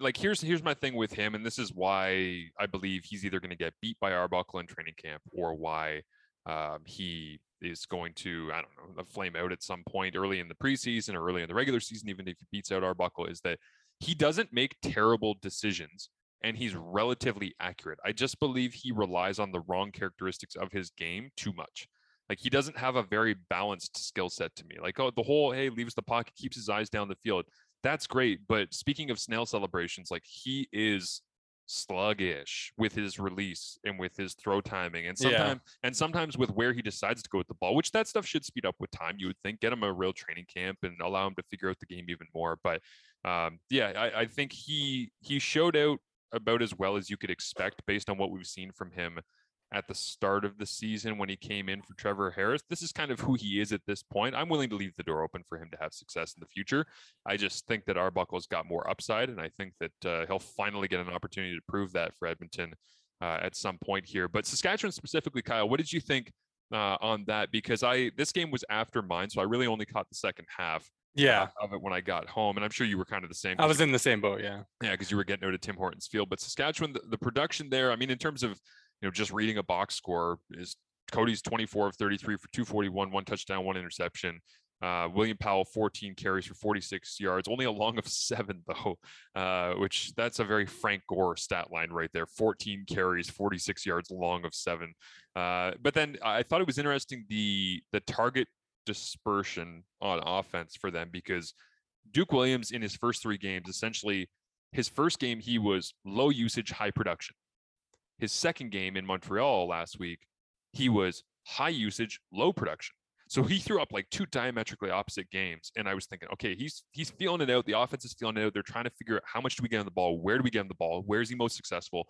like, here's, here's my thing with him. And this is why I believe he's either going to get beat by Arbuckle in training camp or why um, he is going to, I don't know, flame out at some point early in the preseason or early in the regular season, even if he beats out Arbuckle, is that he doesn't make terrible decisions and he's relatively accurate. I just believe he relies on the wrong characteristics of his game too much. Like he doesn't have a very balanced skill set to me. Like oh, the whole hey leaves the pocket, keeps his eyes down the field. That's great. But speaking of snail celebrations, like he is sluggish with his release and with his throw timing and Yeah. sometimes and sometimes with where he decides to go with the ball which that stuff should speed up with time you would think get him a real training camp and allow him to figure out the game even more but um, yeah I, I think he he showed out about as well as you could expect based on what we've seen from him at the start of the season when he came in for Trevor Harris. This is kind of who he is at this point. I'm willing to leave the door open for him to have success in the future. I just think that Arbuckle's got more upside, and I think that uh, he'll finally get an opportunity to prove that for Edmonton uh, at some point here. But Saskatchewan specifically, Kyle, what did you think uh, on that? Because I this game was after mine, so I really only caught the second half Yeah, of it when I got home, and I'm sure you were kind of the same. I was in the same boat. Yeah. yeah, because you were getting out of Tim Hortons Field. But Saskatchewan, the, the production there, I mean, in terms of you know just reading a box score, is Cody's 24 of 33 for 241, one touchdown, one interception. Uh, William Powell 14 carries for 46 yards, only a long of seven though, uh, which that's a very Frank Gore stat line right there. 14 carries, 46 yards, long of seven. Uh, but then I thought it was interesting the the target dispersion on offense for them because Duke Williams in his first three games, essentially his first game, he was low usage, high production. His second game in Montreal last week, he was high usage, low production. So he threw up like two diametrically opposite games. And I was thinking, okay, he's he's feeling it out. The offense is feeling it out. They're trying to figure out how much do we get on the ball? Where do we get on the ball? Where is he most successful?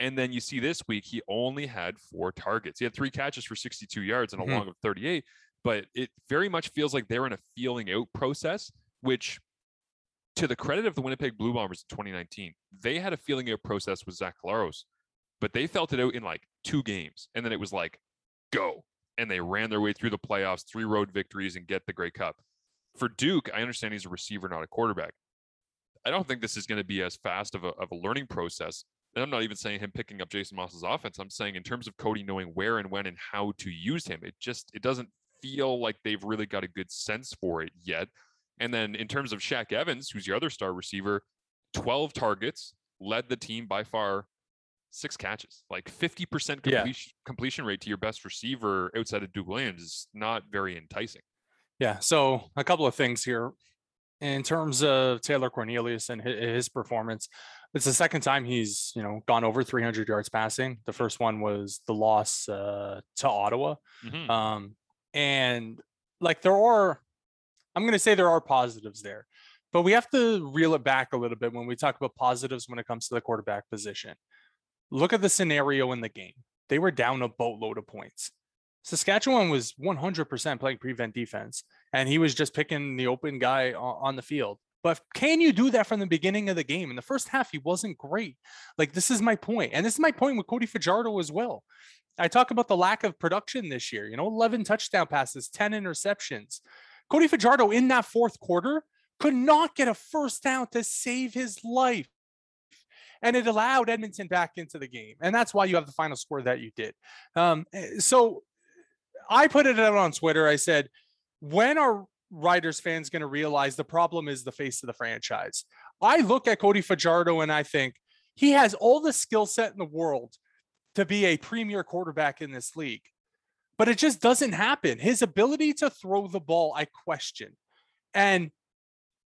And then you see this week, he only had four targets. He had three catches for 62 yards and a Mhm. long of 38. But it very much feels like they're in a feeling out process, which to the credit of the Winnipeg Blue Bombers in 2019, they had a feeling out process with Zach Collaros, but they felt it out in like two games. And then it was like, go. And they ran their way through the playoffs, three road victories, and get the Grey Cup. For Duke, I understand he's a receiver, not a quarterback. I don't think this is going to be as fast of a, of a learning process. And I'm not even saying him picking up Jason Maas's offense. I'm saying in terms of Cody knowing where and when and how to use him, it just it doesn't feel like they've really got a good sense for it yet. And then in terms of Shaq Evans, who's your other star receiver, 12 targets, led the team by far, six catches. Like 50% Yeah. completion, completion rate to your best receiver outside of Duke Williams is not very enticing. Yeah. So a couple of things here. In terms of Taylor Cornelius and his performance, it's the second time he's you know gone over 300 yards passing. The first one was the loss uh, to Ottawa, Mhm. um, and like there are, I'm going to say there are positives there, but we have to reel it back a little bit when we talk about positives when it comes to the quarterback position. Look at the scenario in the game. They were down a boatload of points. Saskatchewan was 100% playing prevent defense, and he was just picking the open guy on, the field. But can you do that from the beginning of the game? In the first half, he wasn't great. Like, this is my point. And this is my point with Cody Fajardo as well. I talk about the lack of production this year, you know, 11 touchdown passes, 10 interceptions. Cody Fajardo in that fourth quarter could not get a first down to save his life. And it allowed Edmonton back into the game. And that's why you have the final score that you did. Um, eh, so I put it out on Twitter. I said, when are Riders fans going to realize the problem is the face of the franchise? I look at Cody Fajardo and I think he has all the skill set in the world to be a premier quarterback in this league, but it just doesn't happen. His ability to throw the ball, I question. And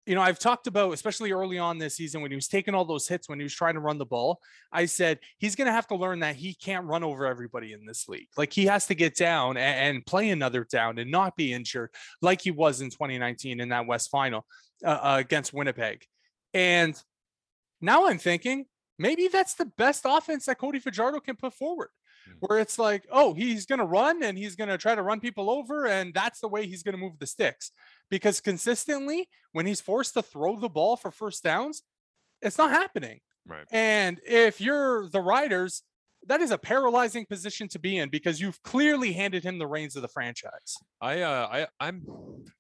you know, I've talked about, especially early on this season when he was taking all those hits when he was trying to run the ball. I said he's going to have to learn that he can't run over everybody in this league. Like he has to get down and, and play another down and not be injured like he was in 2019 in that West final uh, uh, against Winnipeg. And now I'm thinking maybe that's the best offense that Cody Fajardo can put forward. Where it's like, oh, he's going to run and he's going to try to run people over, and that's the way he's going to move the sticks. Because consistently, when he's forced to throw the ball for first downs, it's not happening. Right. And if you're the Riders, that is a paralyzing position to be in because you've clearly handed him the reins of the franchise. I uh I I'm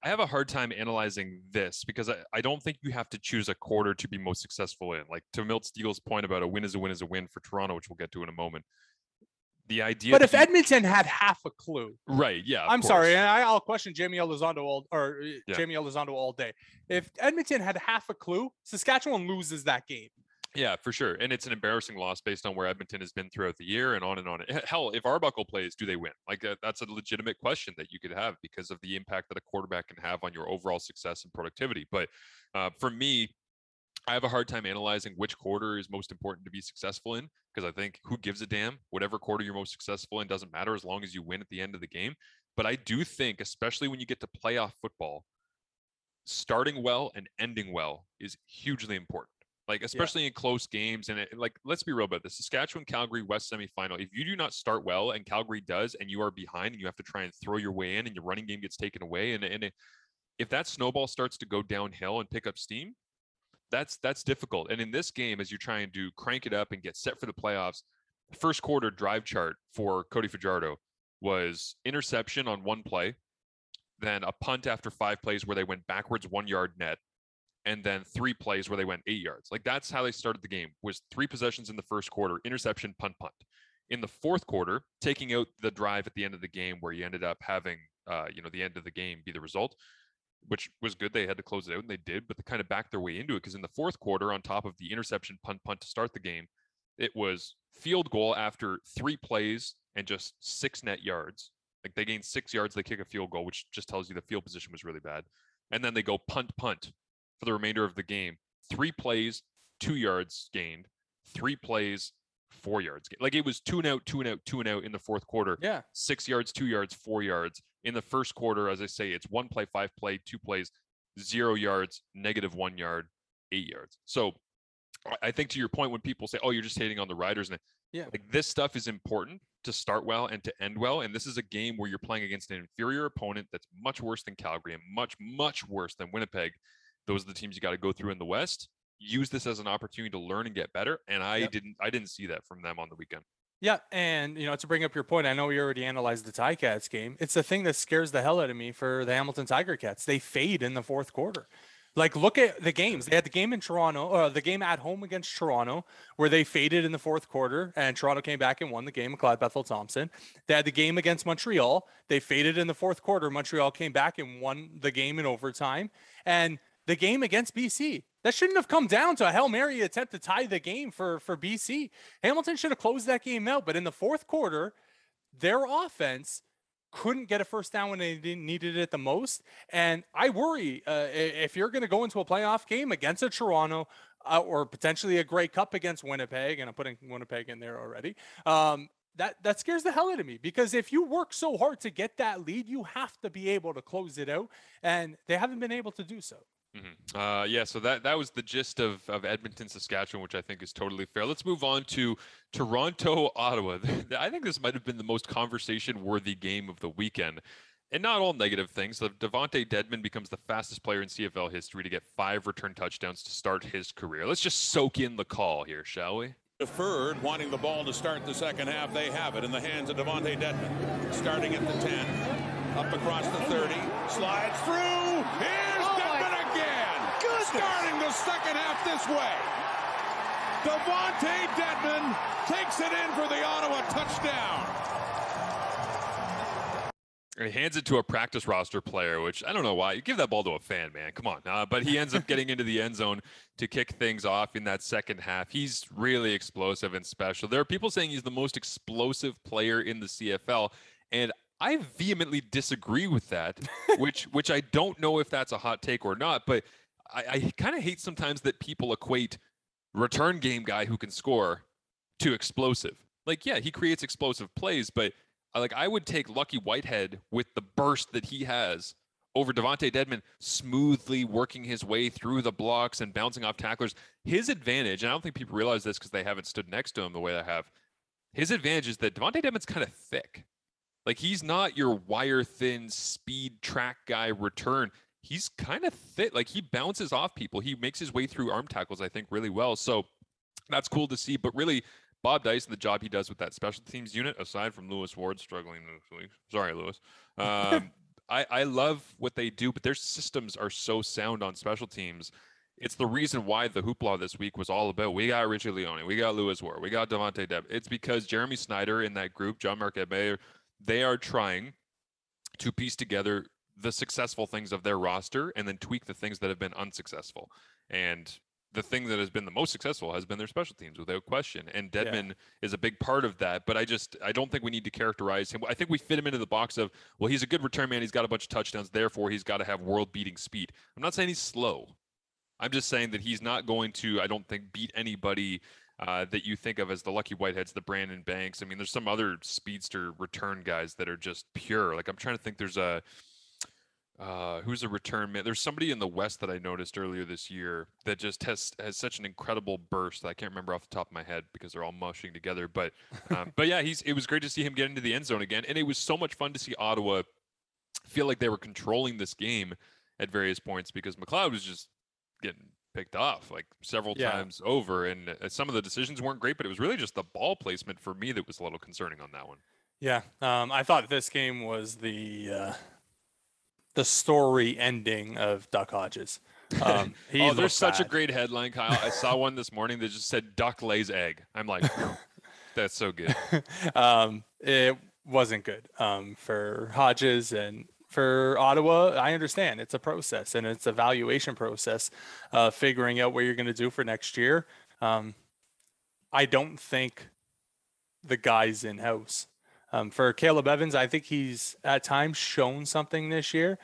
I have a hard time analyzing this because I, I don't think you have to choose a quarter to be most successful in. Like to Milt Stegall's point about a win is a win is a win for Toronto, which we'll get to in a moment. The idea But if you- Edmonton had half a clue, right, yeah. I'm sorry, course. and I, I'll question Jaime Elizondo all or uh, Yeah. Jaime Elizondo all day. If Edmonton had half a clue, Saskatchewan loses that game. Yeah, for sure. And it's an embarrassing loss based on where Edmonton has been throughout the year and on and on. He- Hell, if Arbuckle plays, do they win? Like uh, that's a legitimate question that you could have because of the impact that a quarterback can have on your overall success and productivity. But uh, for me, I have a hard time analyzing which quarter is most important to be successful in because I think who gives a damn? Whatever quarter you're most successful in doesn't matter as long as you win at the end of the game. But I do think, especially when you get to playoff football, starting well and ending well is hugely important Like especially in close games, and it, like let's be real about this: Saskatchewan Calgary West semifinal. If you do not start well, and Calgary does, and you are behind, and you have to try and throw your way in, and your running game gets taken away, and and it, if that snowball starts to go downhill and pick up steam, that's that's difficult. And in this game, as you're trying to crank it up and get set for the playoffs, first quarter drive chart for Cody Fajardo was interception on one play, then a punt after five plays where they went backwards one yard net, and then three plays where they went eight yards. Like that's how they started the game. Was three possessions in the first quarter, interception, punt, punt. In the fourth quarter, taking out the drive at the end of the game where you ended up having, uh, you know, the end of the game be the result, which was good. They had to close it out and they did, but they kind of backed their way into it because in the fourth quarter, on top of the interception, punt, punt to start the game, it was field goal after three plays and just six net yards. Like they gained six yards, they kick a field goal, which just tells you the field position was really bad. And then they go punt, punt for the remainder of the game. Three plays, two yards gained. Three plays, four yards. Gained. Like it was two and out, two and out, two and out in the fourth quarter. Yeah. Six yards, two yards, four yards. In the first quarter, as I say, it's one play, five play, two plays, zero yards, negative one yard, eight yards. So I- think to your point, when people say, "Oh, you're just hating on the riders," and Yeah. like this stuff is important to start well and to end well. And this is a game where you're playing against an inferior opponent that's much worse than Calgary and much, much worse than Winnipeg. Those are the teams you got to go through in the West. Use this as an opportunity to learn and get better. And I Yep. didn't, I didn't see that from them on the weekend. Yeah, and you know, to bring up your point, I know we already analyzed the Ticats game. It's the thing that scares the hell out of me for the Hamilton Tiger Cats. They fade in the fourth quarter. Like, look at the games. They had the game in Toronto, or the game at home against Toronto, where they faded in the fourth quarter, and Toronto came back and won the game. with McLeod Bethel Thompson. They had the game against Montreal. They faded in the fourth quarter. Montreal came back and won the game in overtime. And the game against BC, that shouldn't have come down to a Hail Mary attempt to tie the game for, for BC. Hamilton should have closed that game out. But in the fourth quarter, their offense couldn't get a first down when they needed it the most. And I worry uh, if you're going to go into a playoff game against a Toronto uh, or potentially a Grey Cup against Winnipeg, and I'm putting Winnipeg in there already. Um, that, that scares the hell out of me because if you work so hard to get that lead, you have to be able to close it out, and they haven't been able to do so. Mhm. Uh, yeah, so that that was the gist of, of Edmonton, Saskatchewan, which I think is totally fair. Let's move on to Toronto, Ottawa. I think this might have been the most conversation-worthy game of the weekend, and not all negative things. DeVonte Dedmon becomes the fastest player in CFL history to get five return touchdowns to start his career. Let's just soak in the call here, shall we? Deferred, wanting the ball to start the second half. They have it in the hands of DeVonte Dedmon, Starting at the 10, up across the 30, slides through. Here's again. Starting the second half this way. DeVonte Dedmon takes it in for the Ottawa touchdown. He hands it to a practice roster player, which I don't know why. You give that ball to a fan, man. Come on. Uh, but he ends up getting into the end zone to kick things off in that second half. He's really explosive and special. There are people saying he's the most explosive player in the CFL, and I vehemently disagree with that. which which I don't know if that's a hot take or not. But I, I kind of hate sometimes that people equate return game guy who can score to explosive. Like, yeah, he creates explosive plays, but uh, like I would take Lucky Whitehead with the burst that he has over DeVonte Dedmon, smoothly working his way through the blocks and bouncing off tacklers. His advantage, and I don't think people realize this because they haven't stood next to him the way I have. His advantage is that DeVonte Dedmon's kind of thick. Like he's not your wire thin speed track guy return. He's kind of thick. Like he bounces off people. He makes his way through arm tackles, I think, really well. So that's cool to see. But really, Bob Dyce and the job he does with that special teams unit, aside from Lewis Ward struggling this week. Sorry, Lewis. Um, I, I love what they do, but their systems are so sound on special teams. It's the reason why the hoopla this week was all about. We got Richie Leone, we got Lewis Ward, we got Devontae Deb. It's because Jeremy Snyder in that group, John Mark they are trying to piece together the successful things of their roster and then tweak the things that have been unsuccessful. And the thing that has been the most successful has been their special teams without question. And Yeah. Dedmon is a big part of that. But I just I don't think we need to characterize him. I think we fit him into the box of, well, he's a good return man, he's got a bunch of touchdowns, therefore he's got to have world beating speed. I'm not saying he's slow. I'm just saying that he's not going to, I don't think, beat anybody uh, that you think of as the Lucky Whiteheads, the Brandon Banks. I mean, there's some other speedster return guys that are just pure. Like I'm trying to think. There's a uh, who's a return man. There's somebody in the West that I noticed earlier this year that just has has such an incredible burst. I can't remember off the top of my head because they're all mushing together. But um, but yeah, he's it was great to see him get into the end zone again, and it was so much fun to see Ottawa feel like they were controlling this game at various points because McLeod was just getting picked off like several Yeah. times over, and uh, some of the decisions weren't great. But it was really just the ball placement for me that was a little concerning on that one. Yeah, um, I thought this game was the uh, the story ending of Duck Hodges. Um, he oh, there's such a great headline, Kyle. I saw one this morning that just said "duck lays egg." I'm like, that's so good. um, it wasn't good um, for Hodges and for Ottawa. I understand it's a process and it's a valuation process, uh, figuring out what you're going to do for next year. Um, I don't think the guys in house. Um, for Caleb Evans, I think he's at times shown something this year,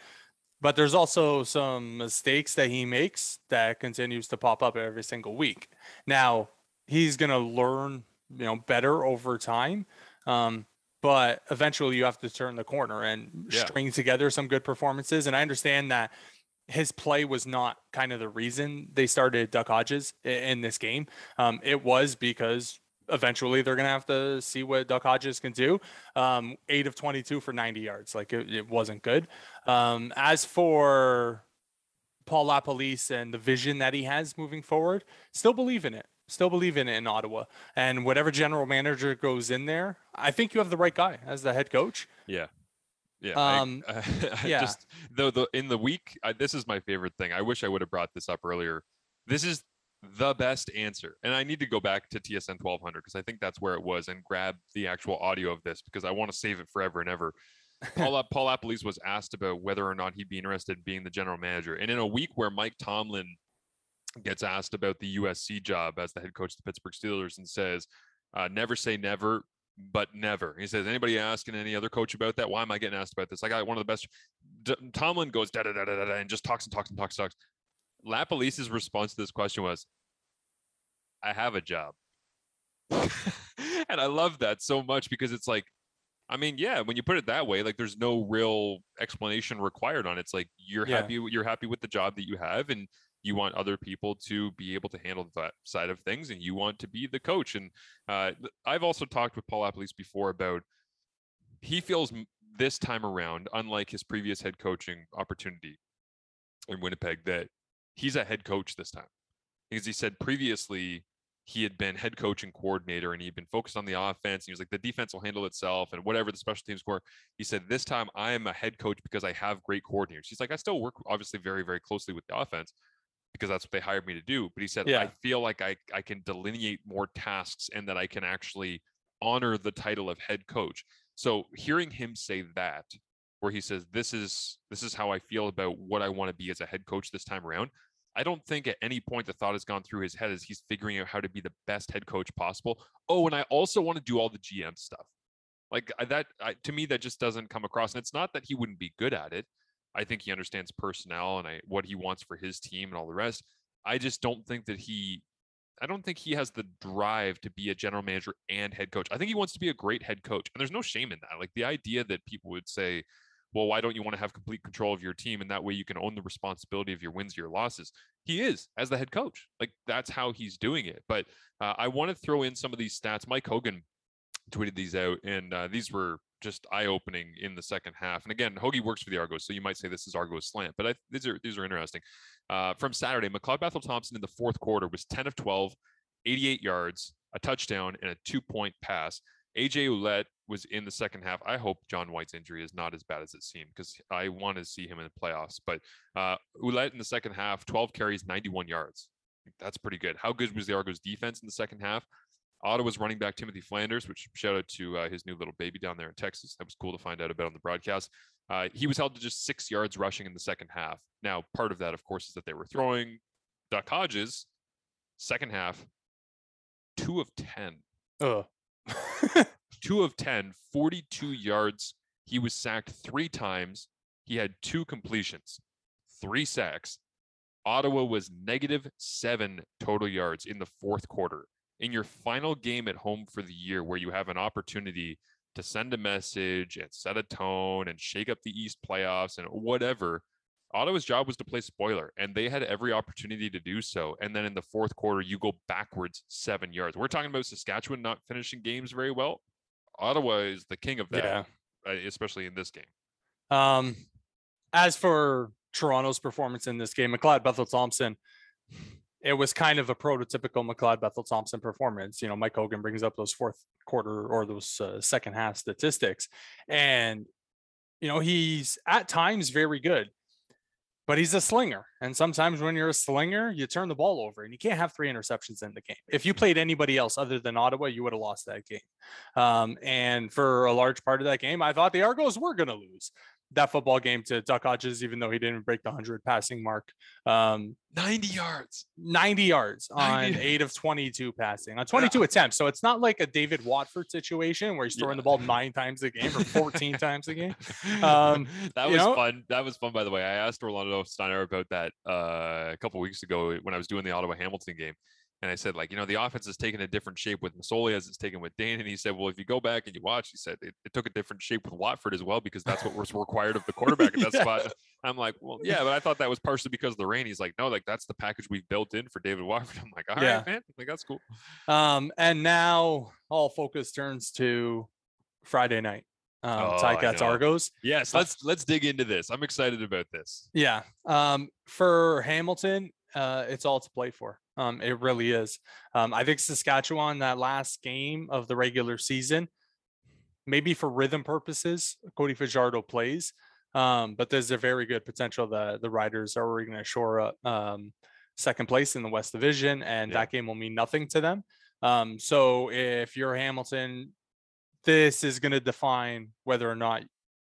but there's also some mistakes that he makes that continues to pop up every single week. Now he's going to learn, you know, better over time. Um, but eventually you have to turn the corner and Yeah. string together some good performances. And I understand that his play was not kind of the reason they started Duck Hodges in this game. Um, it was because eventually they're going to have to see what Duck Hodges can do. Um, eight of 22 for 90 yards. Like it, it wasn't good. Um, as for Paul LaPolice and the vision that he has moving forward, still believe in it. Still believe in it in Ottawa. And whatever general manager goes in there, I think you have the right guy as the head coach. Yeah. Yeah. I- Um, I, yeah. Just though the in the week, I, this is my favorite thing. I wish I would have brought this up earlier. This is the best answer, and I need to go back to TSN 1200 because I think that's where it was and grab the actual audio of this because I want to save it forever and ever. Paul Paul LaPolice was asked about whether or not he'd be interested in being the general manager, and in a week where Mike Tomlin gets asked about the USC job as the head coach of the Pittsburgh Steelers and says, uh, "Never say never." but never. He says, anybody asking any other coach about that? Why am I getting asked about this? I got one of the best. D- Tomlin goes da da da da da and just talks and talks and talks and talks. LaPolice's response to this question was, "I have a job," and I love that so much because it's like, I mean, yeah, when you put it that way, like there's no real explanation required on it. It's like you're Yeah. happy, you're happy with the job that you have, and you want other people to be able to handle that side of things, and you want to be the coach. And uh, I've also talked with Paul LaPolice before about he feels this time around, unlike his previous head coaching opportunity in Winnipeg, that he's a head coach this time. Because he said previously he had been head coach and coordinator and he'd been focused on the offense. He was like, the defense will handle itself and whatever the special teams score. He said, this time I am a head coach because I have great coordinators. He's like, I still work obviously very, very closely with the offense because that's what they hired me to do. But he said, Yeah. I feel like I, I can delineate more tasks and that I can actually honor the title of head coach. So hearing him say that, where he says, This is this is how I feel about what I want to be as a head coach this time around. I don't think at any point the thought has gone through his head as he's figuring out how to be the best head coach possible. Oh, and I also want to do all the GM stuff. Like that, I, to me, that just doesn't come across. And it's not that he wouldn't be good at it. I think he understands personnel and I, what he wants for his team and all the rest. I just don't think that he, I don't think he has the drive to be a general manager and head coach. I think he wants to be a great head coach, and there's no shame in that. Like the idea that people would say, "Well, why don't you want to have complete control of your team, and that way you can own the responsibility of your wins, your losses." He is as the head coach. Like that's how he's doing it. But uh, I want to throw in some of these stats. Mike Hogan tweeted these out, and uh, these were just eye-opening in the second half. And again, Hoagie works for the Argos, so you might say this is Argos slant, but I, these are these are interesting. Uh, from Saturday, McLeod Bethel Thompson in the fourth quarter was 10 of 12, 88 yards, a touchdown, and a two-point pass. AJ Ouellette was in the second half. I hope John White's injury is not as bad as it seemed because I want to see him in the playoffs. But uh, Ouellette in the second half, 12 carries, 91 yards. That's pretty good. How good was the Argos defense in the second half? Ottawa's running back Timothy Flanders, which shout out to uh, his new little baby down there in Texas. That was cool to find out about on the broadcast. Uh, he was held to just six yards rushing in the second half. Now, part of that, of course, is that they were throwing. Duck Hodges, second half, two of 10. Ugh. Two of 10, 42 yards. He was sacked three times. He had two completions, three sacks. Ottawa was negative seven total yards in the fourth quarter. In your final game at home for the year, where you have an opportunity to send a message and set a tone and shake up the East playoffs and whatever. Ottawa's job was to play spoiler, and they had every opportunity to do so. And then in the fourth quarter, you go backwards seven yards. We're talking about Saskatchewan not finishing games very well. Ottawa is the king of that, Yeah. uh, especially in this game. Um, as for Toronto's performance in this game, McLeod Bethel Thompson, it was kind of a prototypical McLeod Bethel Thompson performance. You know, Mike Hogan brings up those fourth quarter or those uh, second half statistics, and you know he's at times very good, but he's a slinger. And sometimes when you're a slinger, you turn the ball over, and you can't have three interceptions in the game. If you played anybody else other than Ottawa, you would have lost that game. Um, and for a large part of that game, I thought the Argos were going to lose that football game to Duck Hodges, even though he didn't break the 100 passing mark. Um, 90 yards. 90 yards on 90. eight of 22 passing on 22 attempts. So it's not like a David Watford situation where he's throwing the ball nine times a game or 14 times a game. Um, that was know? fun. That was fun, by the way. I asked Orlando Steinauer about that uh, a couple weeks ago when I was doing the Ottawa Hamilton game. And I said, like, you know, the offense is taking a different shape with Masoli as it's taken with Dane. And he said, well, if you go back and you watch, he said it, it took a different shape with Watford as well because that's what was required of the quarterback at that Yeah. spot. I'm like, well, yeah, but I thought that was partially because of the rain. He's like, no, like that's the package we've built in for David Watford. I'm like, all right, Yeah. man, like that's cool. um, and now all focus turns to Friday night. Um, Oh, Ticats. Argos. Yes, let's let's dig into this. I'm excited about this. Yeah. Um, for Hamilton, uh, it's all to play for. Um, it really is. Um, I think Saskatchewan, that last game of the regular season, maybe for rhythm purposes, Cody Fajardo plays. Um, but there's a very good potential that the Riders are going to shore up um, second place in the West Division, and Yeah. that game will mean nothing to them. Um, so if you're Hamilton, this is going to define whether or not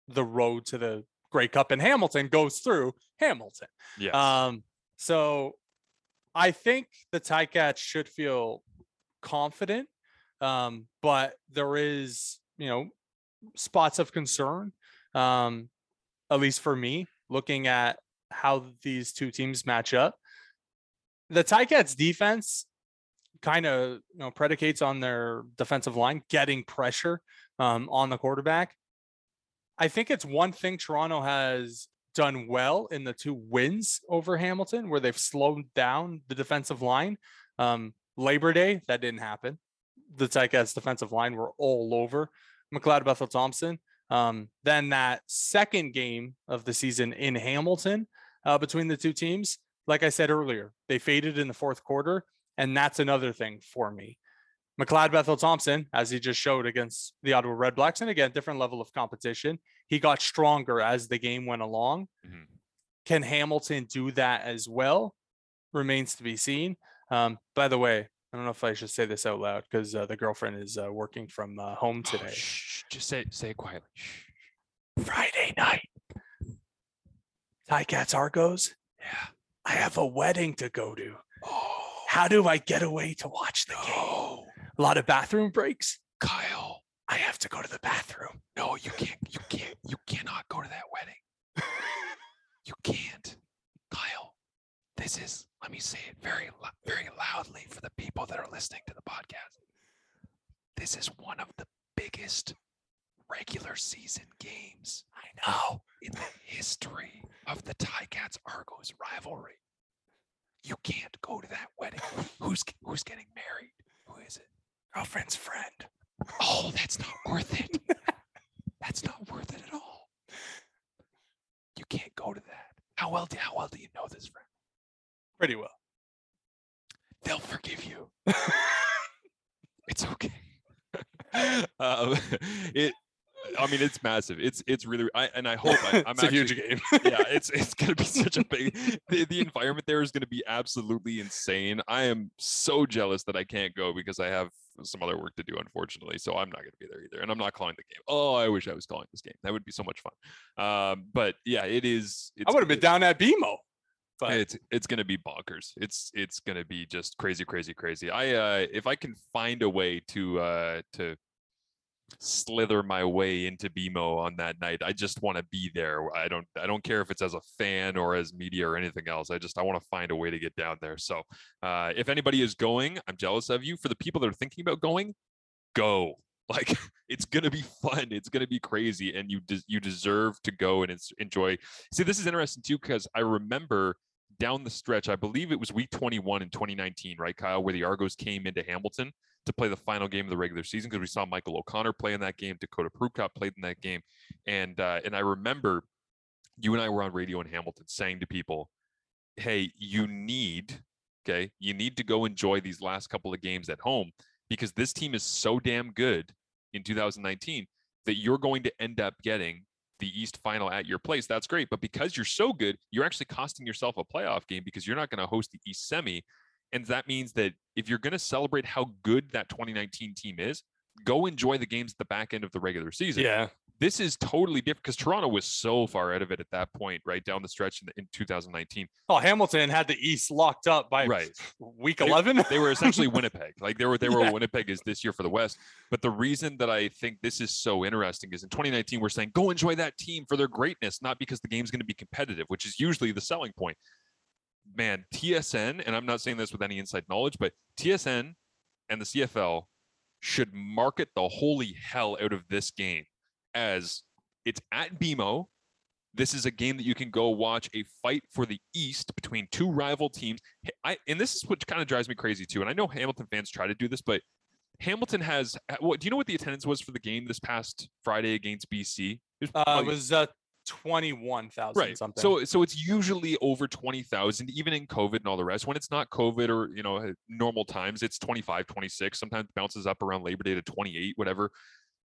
the road to the Grey Cup in Hamilton goes through Hamilton. Yes. Um, so I think the Ticats should feel confident, um, but there is, you know, spots of concern, um, at least for me, looking at how these two teams match up. The Ticats defense kind of you know predicates on their defensive line getting pressure um, on the quarterback. I think it's one thing Toronto has done well in the two wins over Hamilton, where they've slowed down the defensive line. Um, Labor Day, that didn't happen. The Ticats defensive line were all over McLeod Bethel Thompson. Um, then that second game of the season in Hamilton uh, between the two teams, like I said earlier, they faded in the fourth quarter. And that's another thing for me. McLeod Bethel Thompson, as he just showed against the Ottawa Red Blacks, and again, different level of competition, he got stronger as the game went along. Mhm. Can Hamilton do that as well? Remains to be seen. Um, by the way, I don't know if I should say this out loud because uh, the girlfriend is uh, working from uh, home Oh, today. shh, just say say it quietly. Shh. Friday night. Ticats Argos. Yeah. I have a wedding to go to. Oh, How do I get away to watch the game? no, A lot of bathroom breaks. Kyle. I have to go to the bathroom. No, you can't. You can't. You cannot go to that wedding. you can't, Kyle. This is. Let me say it very, very loudly for the people that are listening to the podcast. This is one of the biggest regular season games I know in the history of the Ticats Argos rivalry. You can't go to that wedding. Who's who's getting married? Who is it? Girlfriend's friend. Oh, that's not worth it. that's not worth it at all. You can't go to that. How well do how well do you know this friend? Pretty well. They'll forgive you. it's okay. um, it. I mean, it's massive. It's it's really. I and I hope I, I'm it's a huge game. yeah, it's it's gonna be such a big. The, the environment there is gonna be absolutely insane. I am so jealous that I can't go because I have some other work to do, unfortunately. So I'm not gonna be there either, and I'm not calling the game. Oh, I wish I was calling this game. That would be so much fun. Um, but yeah, it is. It's, I would have been down at BMO. But it's it's gonna be bonkers. It's it's gonna be just crazy, crazy, crazy. I uh if I can find a way to uh to slither my way into BMO on that night, I just want to be there. I don't I don't care if it's as a fan or as media or anything else. I just I want to find a way to get down there. So uh if anybody is going, I'm jealous of you. For the people that are thinking about going, go. Like it's gonna be fun. It's gonna be crazy, and you des- you deserve to go and enjoy. See, this is interesting too because I remember down the stretch, I believe it was week 21 in 2019, right, Kyle, where the Argos came into Hamilton to play the final game of the regular season because we saw Michael O'Connor play in that game, Dakota Prukop played in that game, and uh, and I remember you and I were on radio in Hamilton saying to people, "Hey, you need." Okay, you need to go enjoy these last couple of games at home because this team is so damn good in 2019 that you're going to end up getting the East final at your place. That's great. But because you're so good, you're actually costing yourself a playoff game because you're not going to host the East semi. And that means that if you're going to celebrate how good that 2019 team is, go enjoy the games at the back end of the regular season. Yeah. This is totally different because Toronto was so far out of it at that point, right down the stretch in, in 2019. Oh, Hamilton had the East locked up by Right. week They- 11. they were essentially Winnipeg. Like they were they were Yeah. Winnipeg is this year for the West. But the reason that I think this is so interesting is in 2019 we're saying go enjoy that team for their greatness, not because the game's going to be competitive, which is usually the selling point. Man, TSN, and I'm not saying this with any inside knowledge, but TSN and the CFL should market the holy hell out of this game as it's at BMO. This is a game that you can go watch a fight for the East between two rival teams. I and this is what kind of drives me crazy too. And I know Hamilton fans try to do this, but Hamilton has. What do you know? What the attendance was for the game this past Friday against BC? It was, Uh, it was uh, 21,000 right. something. So so it's usually over twenty thousand, even in COVID and all the rest. When it's not COVID or you know normal times, it's 25, 26. Sometimes it bounces up around Labor Day to 28, whatever.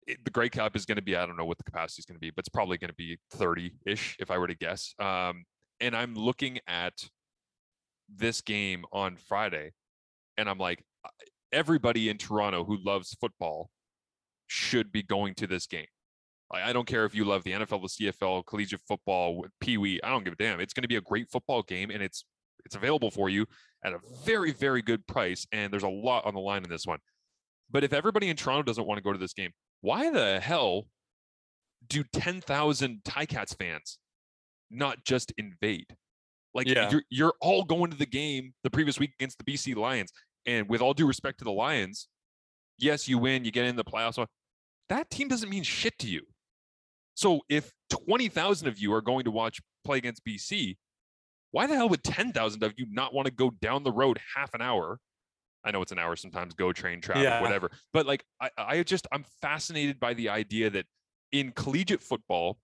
It, the Grey Cup is going to be, I don't know what the capacity is going to be, but it's probably going to be 30-ish if I were to guess. Um, and I'm looking at this game on Friday, and I'm like, everybody in Toronto who loves football should be going to this game. Like, I don't care if you love the NFL, the CFL, collegiate football, Pee Wee. I don't give a damn. It's going to be a great football game, and it's it's available for you at a very very good price. And there's a lot on the line in this one. But if everybody in Toronto doesn't want to go to this game, why the hell do 10,000 Ticats fans not just invade? Like Yeah. you're you're all going to the game the previous week against the BC Lions, and with all due respect to the Lions, yes, you win, you get in the playoffs. That team doesn't mean shit to you. So if 20,000 of you are going to watch play against BC, why the hell would 10,000 of you not want to go down the road half an hour? I know it's an hour sometimes, go train traffic, Yeah. whatever. But like, I, I just, I'm fascinated by the idea that in collegiate football,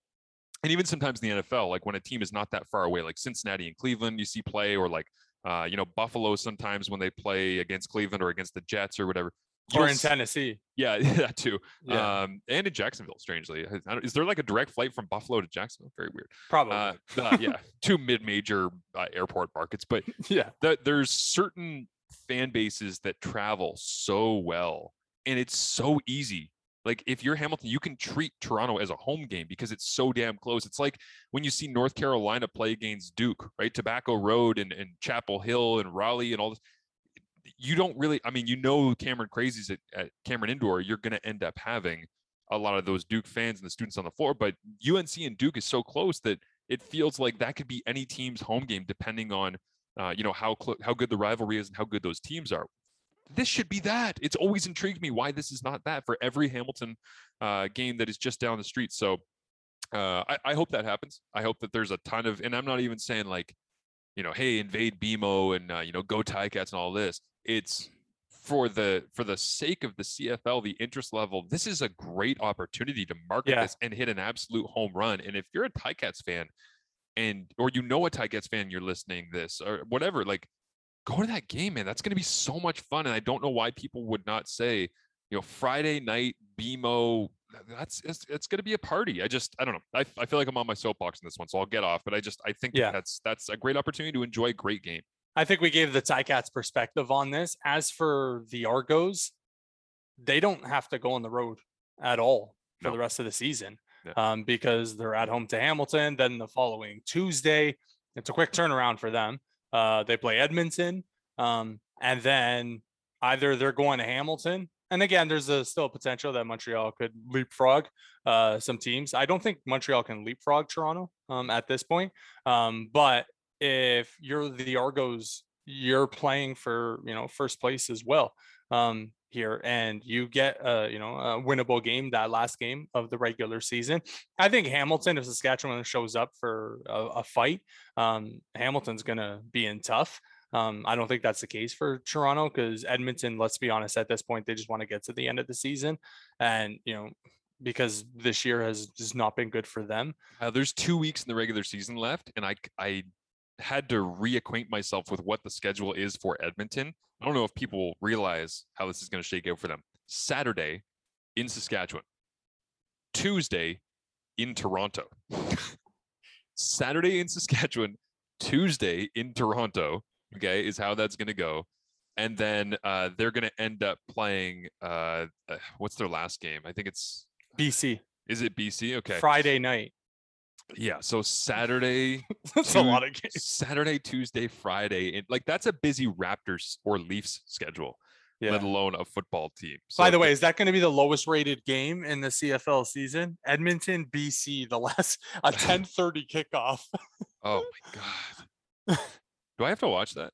and even sometimes in the NFL, like when a team is not that far away, like Cincinnati and Cleveland, you see play, or like, uh, you know, Buffalo sometimes when they play against Cleveland or against the Jets or whatever. Or in Tennessee. Yeah, that too. Yeah, Um, and in Jacksonville, strangely, I don't- is there like a direct flight from Buffalo to Jacksonville? Very weird. probably. Uh, uh, yeah, two mid-major uh, airport markets, but yeah. that there's certain fan bases that travel so well, and it's so easy. Like if you're Hamilton, you can treat Toronto as a home game because it's so damn close. It's like when you see North Carolina play against Duke, right? Tobacco Road and, and Chapel Hill and Raleigh and all this. You don't really, I mean, you know, Cameron Crazies at, at Cameron Indoor, you're going to end up having a lot of those Duke fans and the students on the floor. But UNC and Duke is so close that it feels like that could be any team's home game, depending on uh, you know how clo- how good the rivalry is and how good those teams are. This should be that. It's always intrigued me why this is not that for every Hamilton uh, game that is just down the street. So uh, I, I hope that happens. I hope that there's a ton of, and I'm not even saying like, you know, hey, invade BMO and uh, you know, go Ticats and all this. It's for the for the sake of the CFL, the interest level. This is a great opportunity to market Yeah. this and hit an absolute home run. And if you're a Ticats fan, and or you know a Ticats fan, you're listening this or whatever, like go to that game, man. That's going to be so much fun. And I don't know why people would not say, you know, Friday night BMO. That's it's, it's going to be a party. I just I don't know. I, I feel like I'm on my soapbox in this one, so I'll get off. But I just I think Yeah. that's that's a great opportunity to enjoy a great game. I think we gave the Ticats perspective on this. As for the Argos, they don't have to go on the road at all for No. the rest of the season Yeah. um, because they're at home to Hamilton. Then the following Tuesday, it's a quick turnaround for them. Uh, they play Edmonton, um, and then either they're going to Hamilton. And again, there's a still a potential that Montreal could leapfrog uh, some teams. I don't think Montreal can leapfrog Toronto um, at this point. Um, but if you're the Argos, you're playing for you know first place as well. Um, here and you get a you know a winnable game that last game of the regular season i think hamilton if saskatchewan shows up for a, a fight um, hamilton's gonna be in tough um, i don't think that's the case for toronto because edmonton let's be honest at this point they just want to get to the end of the season and you know because this year has just not been good for them Uh, there's two weeks in the regular season left, and I I had to reacquaint myself with what the schedule is for Edmonton. I don't know if people realize how this is going to shake out for them. Saturday in Saskatchewan, Tuesday in Toronto, Saturday in Saskatchewan, Tuesday in Toronto. Okay, is how that's going to go. And then uh, they're going to end up playing. Uh, uh, what's their last game? I think it's. bc Is it BC? Okay. friday night Yeah. So Saturday, that's a lot of games Saturday, Tuesday, Friday, and like that's a busy Raptors or Leafs schedule, yeah let alone a football team. By the way, is that going to be the lowest rated game in the CFL season? Edmonton, BC, the last a 10:30 kickoff. oh my god, do I have to watch that?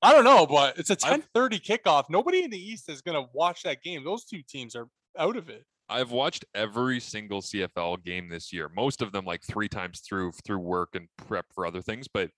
I don't know, but it's a I've- 10:30 kickoff. Nobody in the East is going to watch that game. Those two teams are out of it. I've watched every single CFL game this year, most of them like three times through through work and prep for other things, but.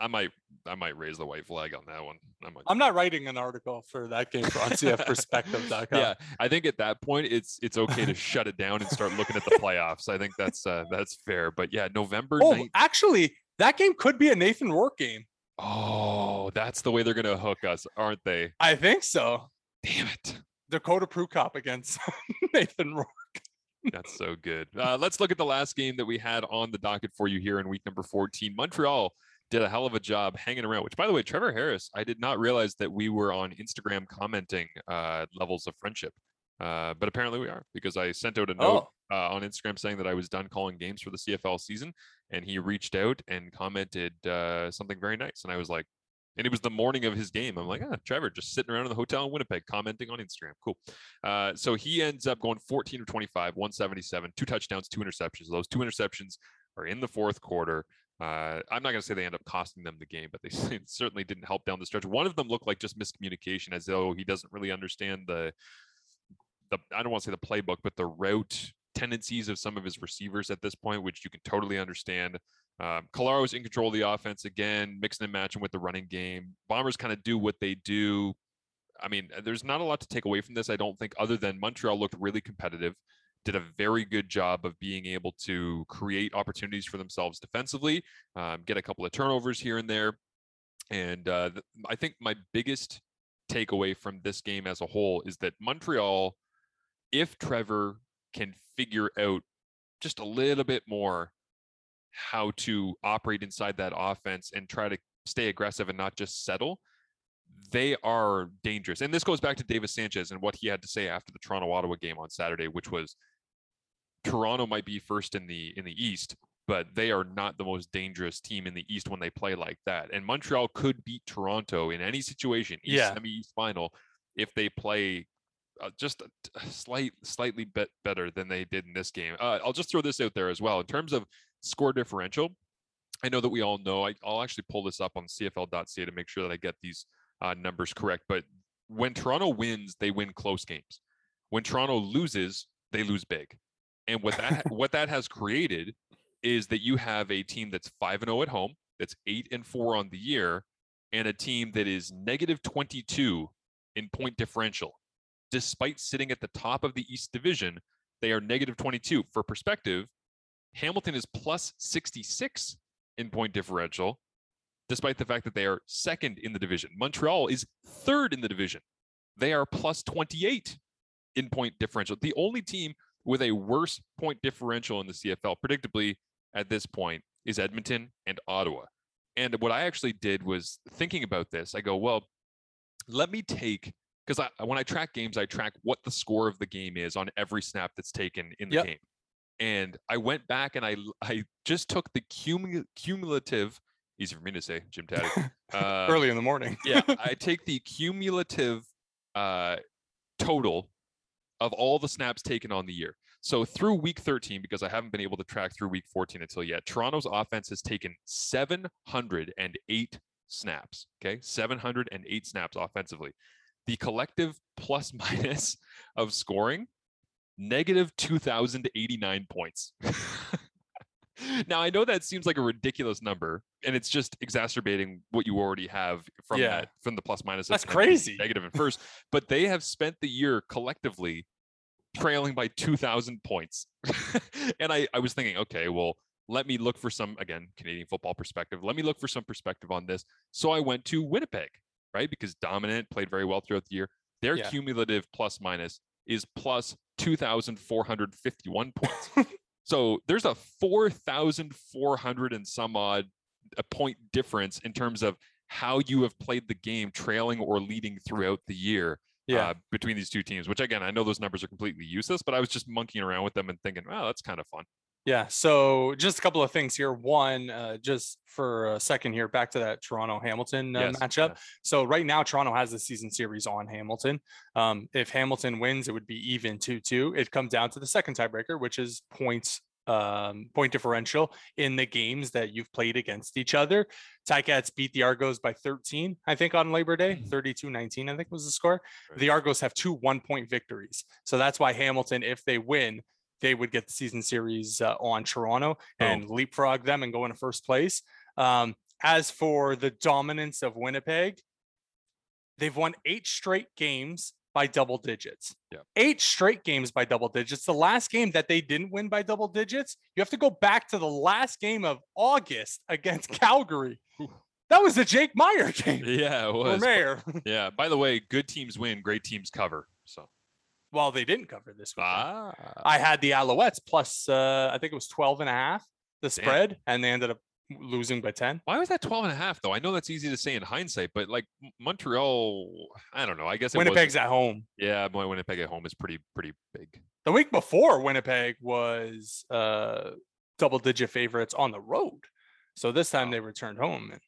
I might, I might raise the white flag on that one. I might. I'm not writing an article for that game for CFPerspective.com. yeah, I think at that point it's it's okay to shut it down and start looking at the playoffs. I think that's uh, that's fair. But yeah, November Oh, 9th. actually, that game could be a Nathan Rourke game. Oh, that's the way they're gonna hook us, aren't they? I think so. Damn it. Dakota Prukop against Nathan Rourke. That's so good. Uh, let's look at the last game that we had on the docket for you here in week number 14. Montreal did a hell of a job hanging around, which, by the way, Trevor Harris, I did not realize that we were on Instagram commenting uh, levels of friendship. Uh, but apparently we are because I sent out a note Oh, uh, on Instagram saying that I was done calling games for the CFL season, and he reached out and commented uh, something very nice, and I was like, and it was the morning of his game. I'm like, ah, Trevor, just sitting around in the hotel in Winnipeg, commenting on Instagram. Cool. Uh, so he ends up going 14 of 25, 177, two touchdowns, two interceptions. Those two interceptions are in the fourth quarter. Uh, I'm not going to say they end up costing them the game, but they certainly didn't help down the stretch. One of them looked like just miscommunication, as though he doesn't really understand the the I don't want to say the playbook, but the route tendencies of some of his receivers at this point, which you can totally understand. Um, Collaros in control of the offense again, mixing and matching with the running game. Bombers kind of do what they do. I mean, there's not a lot to take away from this, I don't think, other than Montreal looked really competitive, did a very good job of being able to create opportunities for themselves defensively, um, get a couple of turnovers here and there. And uh, th- I think my biggest takeaway from this game as a whole is that Montreal, if Trevor can figure out just a little bit more how to operate inside that offense and try to stay aggressive and not just settle, they are dangerous. And this goes back to Davis Sanchez and what he had to say after the Toronto Ottawa game on Saturday, which was Toronto might be first in the in the East, but they are not the most dangerous team in the East when they play like that. And Montreal could beat Toronto in any situation, East, Yeah. semi East final, if they play uh, just a, a slight slightly bit better than they did in this game. Uh, I'll just throw this out there as well in terms of score differential. I know that we all know. I, I'll actually pull this up on CFL.ca to make sure that I get these uh, numbers correct. But when Toronto wins, they win close games. When Toronto loses, they lose big. And what that what that has created is that you have a team that's five and zero at home, that's eight and four on the year, and a team that is negative twenty two in point differential. Despite sitting at the top of the East Division, they are negative 22. For perspective, Hamilton is plus 66 in point differential, despite the fact that they are second in the division. Montreal is third in the division. They are plus 28 in point differential. The only team with a worse point differential in the CFL, predictably at this point, is Edmonton and Ottawa. And what I actually did was thinking about this. I go, well, let me take because I, when I track games, I track what the score of the game is on every snap that's taken in the Yep. game. And I went back and I I just took the cumu- cumulative, easy for me to say, Jim Taddy. Uh, Early in the morning. yeah, I take the cumulative uh, total of all the snaps taken on the year. So through week 13, because I haven't been able to track through week 14 until yet, Toronto's offense has taken 708 snaps. Okay, 708 snaps offensively. the collective plus minus of scoring negative 2089 points. now I know that seems like a ridiculous number and it's just exacerbating what you already have from Yeah. that from the plus minus That's crazy. negative at first but they have spent the year collectively trailing by 2000 points and I, I was thinking okay well let me look for some again canadian football perspective let me look for some perspective on this so i went to winnipeg right because dominant played very well throughout the year their Yeah. cumulative plus minus is plus 2451 points so there's a 4400 and some odd a point difference in terms of how you have played the game trailing or leading throughout the year Yeah. uh, between these two teams, which again, I know those numbers are completely useless, but I was just monkeying around with them and thinking, wow, that's kind of fun. Yeah. So just a couple of things here. One, uh, just for a second here, back to that Toronto Hamilton uh, Yes, matchup. yeah. So right now, Toronto has the season series on Hamilton. Um, if Hamilton wins, it would be even 2 2. It comes down to the second tiebreaker, which is points. Um, point differential in the games that you've played against each other. Ticats beat the Argos by 13, I think, on Labor Day. 32 19, I think was the score. The Argos have two one point victories. So that's why Hamilton, if they win, they would get the season series uh, on Toronto and leapfrog them and go into first place. Um, as for the dominance of Winnipeg, they've won eight straight games by double digits. Yeah. Eight straight games by double digits. The last game that they didn't win by double digits, you have to go back to the last game of August against Calgary. That was the Jake Maier game. Yeah, it For was. Mayor. Yeah. By the way, good teams win, great teams cover. Well, they didn't cover this week. ah, I had the Alouettes plus uh, I think it was 12 and a half the spread and they ended up losing by 10. why was that 12 and a half though? I know that's easy to say in hindsight, but like Montreal, I don't know. I guess it Winnipeg's at home. yeah, boy, Winnipeg at home is pretty pretty big. The week before Winnipeg was uh double digit favorites on the road. So this time Wow. they returned home and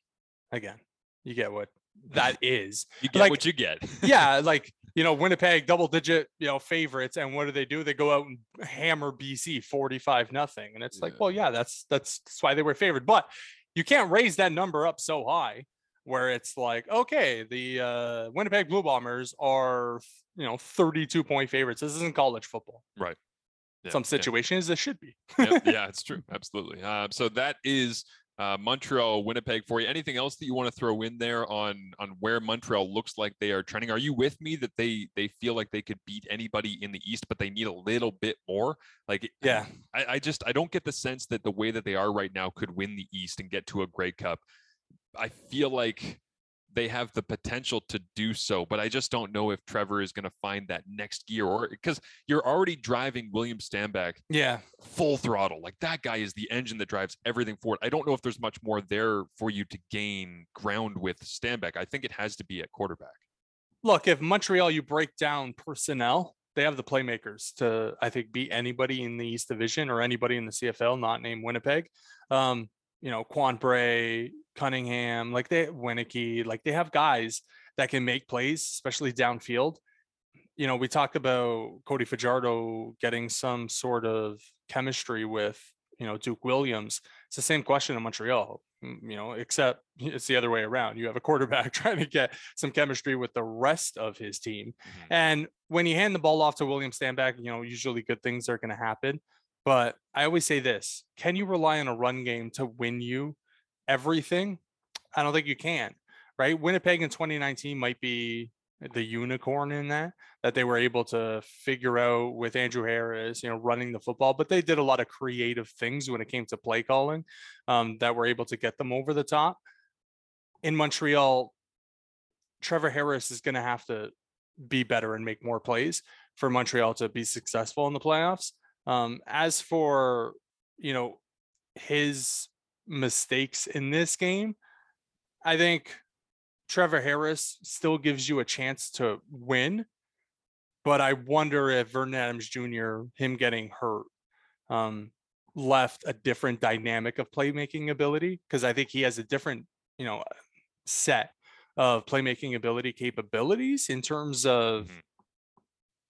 again, you get what that is. You get Like- what you get. yeah, like you know, Winnipeg double digit, you know, favorites, and what do they do? They go out and hammer BC 45 nothing. And it's like, well, yeah, that's that's that's why they were favored. But you can't raise that number up so high where it's like, okay, the uh Winnipeg Blue Bombers are you know 32 point favorites. This isn't college football. Yeah, Some yeah. situations this should be. Yep, yeah, it's true. Absolutely. Uh, so that is uh, Montreal, Winnipeg for you. Anything else that you want to throw in there on on where Montreal looks like they are trending? Are you with me that they they feel like they could beat anybody in the East, but they need a little bit more? Like, Yeah. I, I just I don't get the sense that the way that they are right now could win the East and get to a Grey Cup. I feel like they have the potential to do so, but I just don't know if Trevor is going to find that next gear or because you're already driving William Stanback Yeah. full throttle. Like that guy is the engine that drives everything forward. I don't know if there's much more there for you to gain ground with Stanback. I think it has to be at quarterback. Look, if Montreal you break down personnel, they have the playmakers to I think beat anybody in the East Division or anybody in the CFL not named Winnipeg. Um, you know, Quan Bray, Cunningham, like they Wieneke, like they have guys that can make plays, especially downfield. You know, we talked about Cody Fajardo getting some sort of chemistry with, you know, Duke Williams. It's the same question in Montreal, mm, you know, except it's the other way around. You have a quarterback trying to get some chemistry with the rest of his team. Mhm. And when you hand the ball off to William Stanback, you know, usually good things are going to happen. But I always say this can you rely on a run game to win you everything? I don't think you can, right? Winnipeg in 2019 might be the unicorn in that, that they were able to figure out with Andrew Harris, you know, running the football, but they did a lot of creative things when it came to play calling um, that were able to get them over the top. In Montreal, Trevor Harris is going to have to be better and make more plays for Montreal to be successful in the playoffs. Um, as for you know his mistakes in this game, I think Trevor Harris still gives you a chance to win, but I wonder if Vernon Adams Jr. him getting hurt um, left a different dynamic of playmaking ability because I think he has a different you know set of playmaking ability capabilities in terms of Mhm.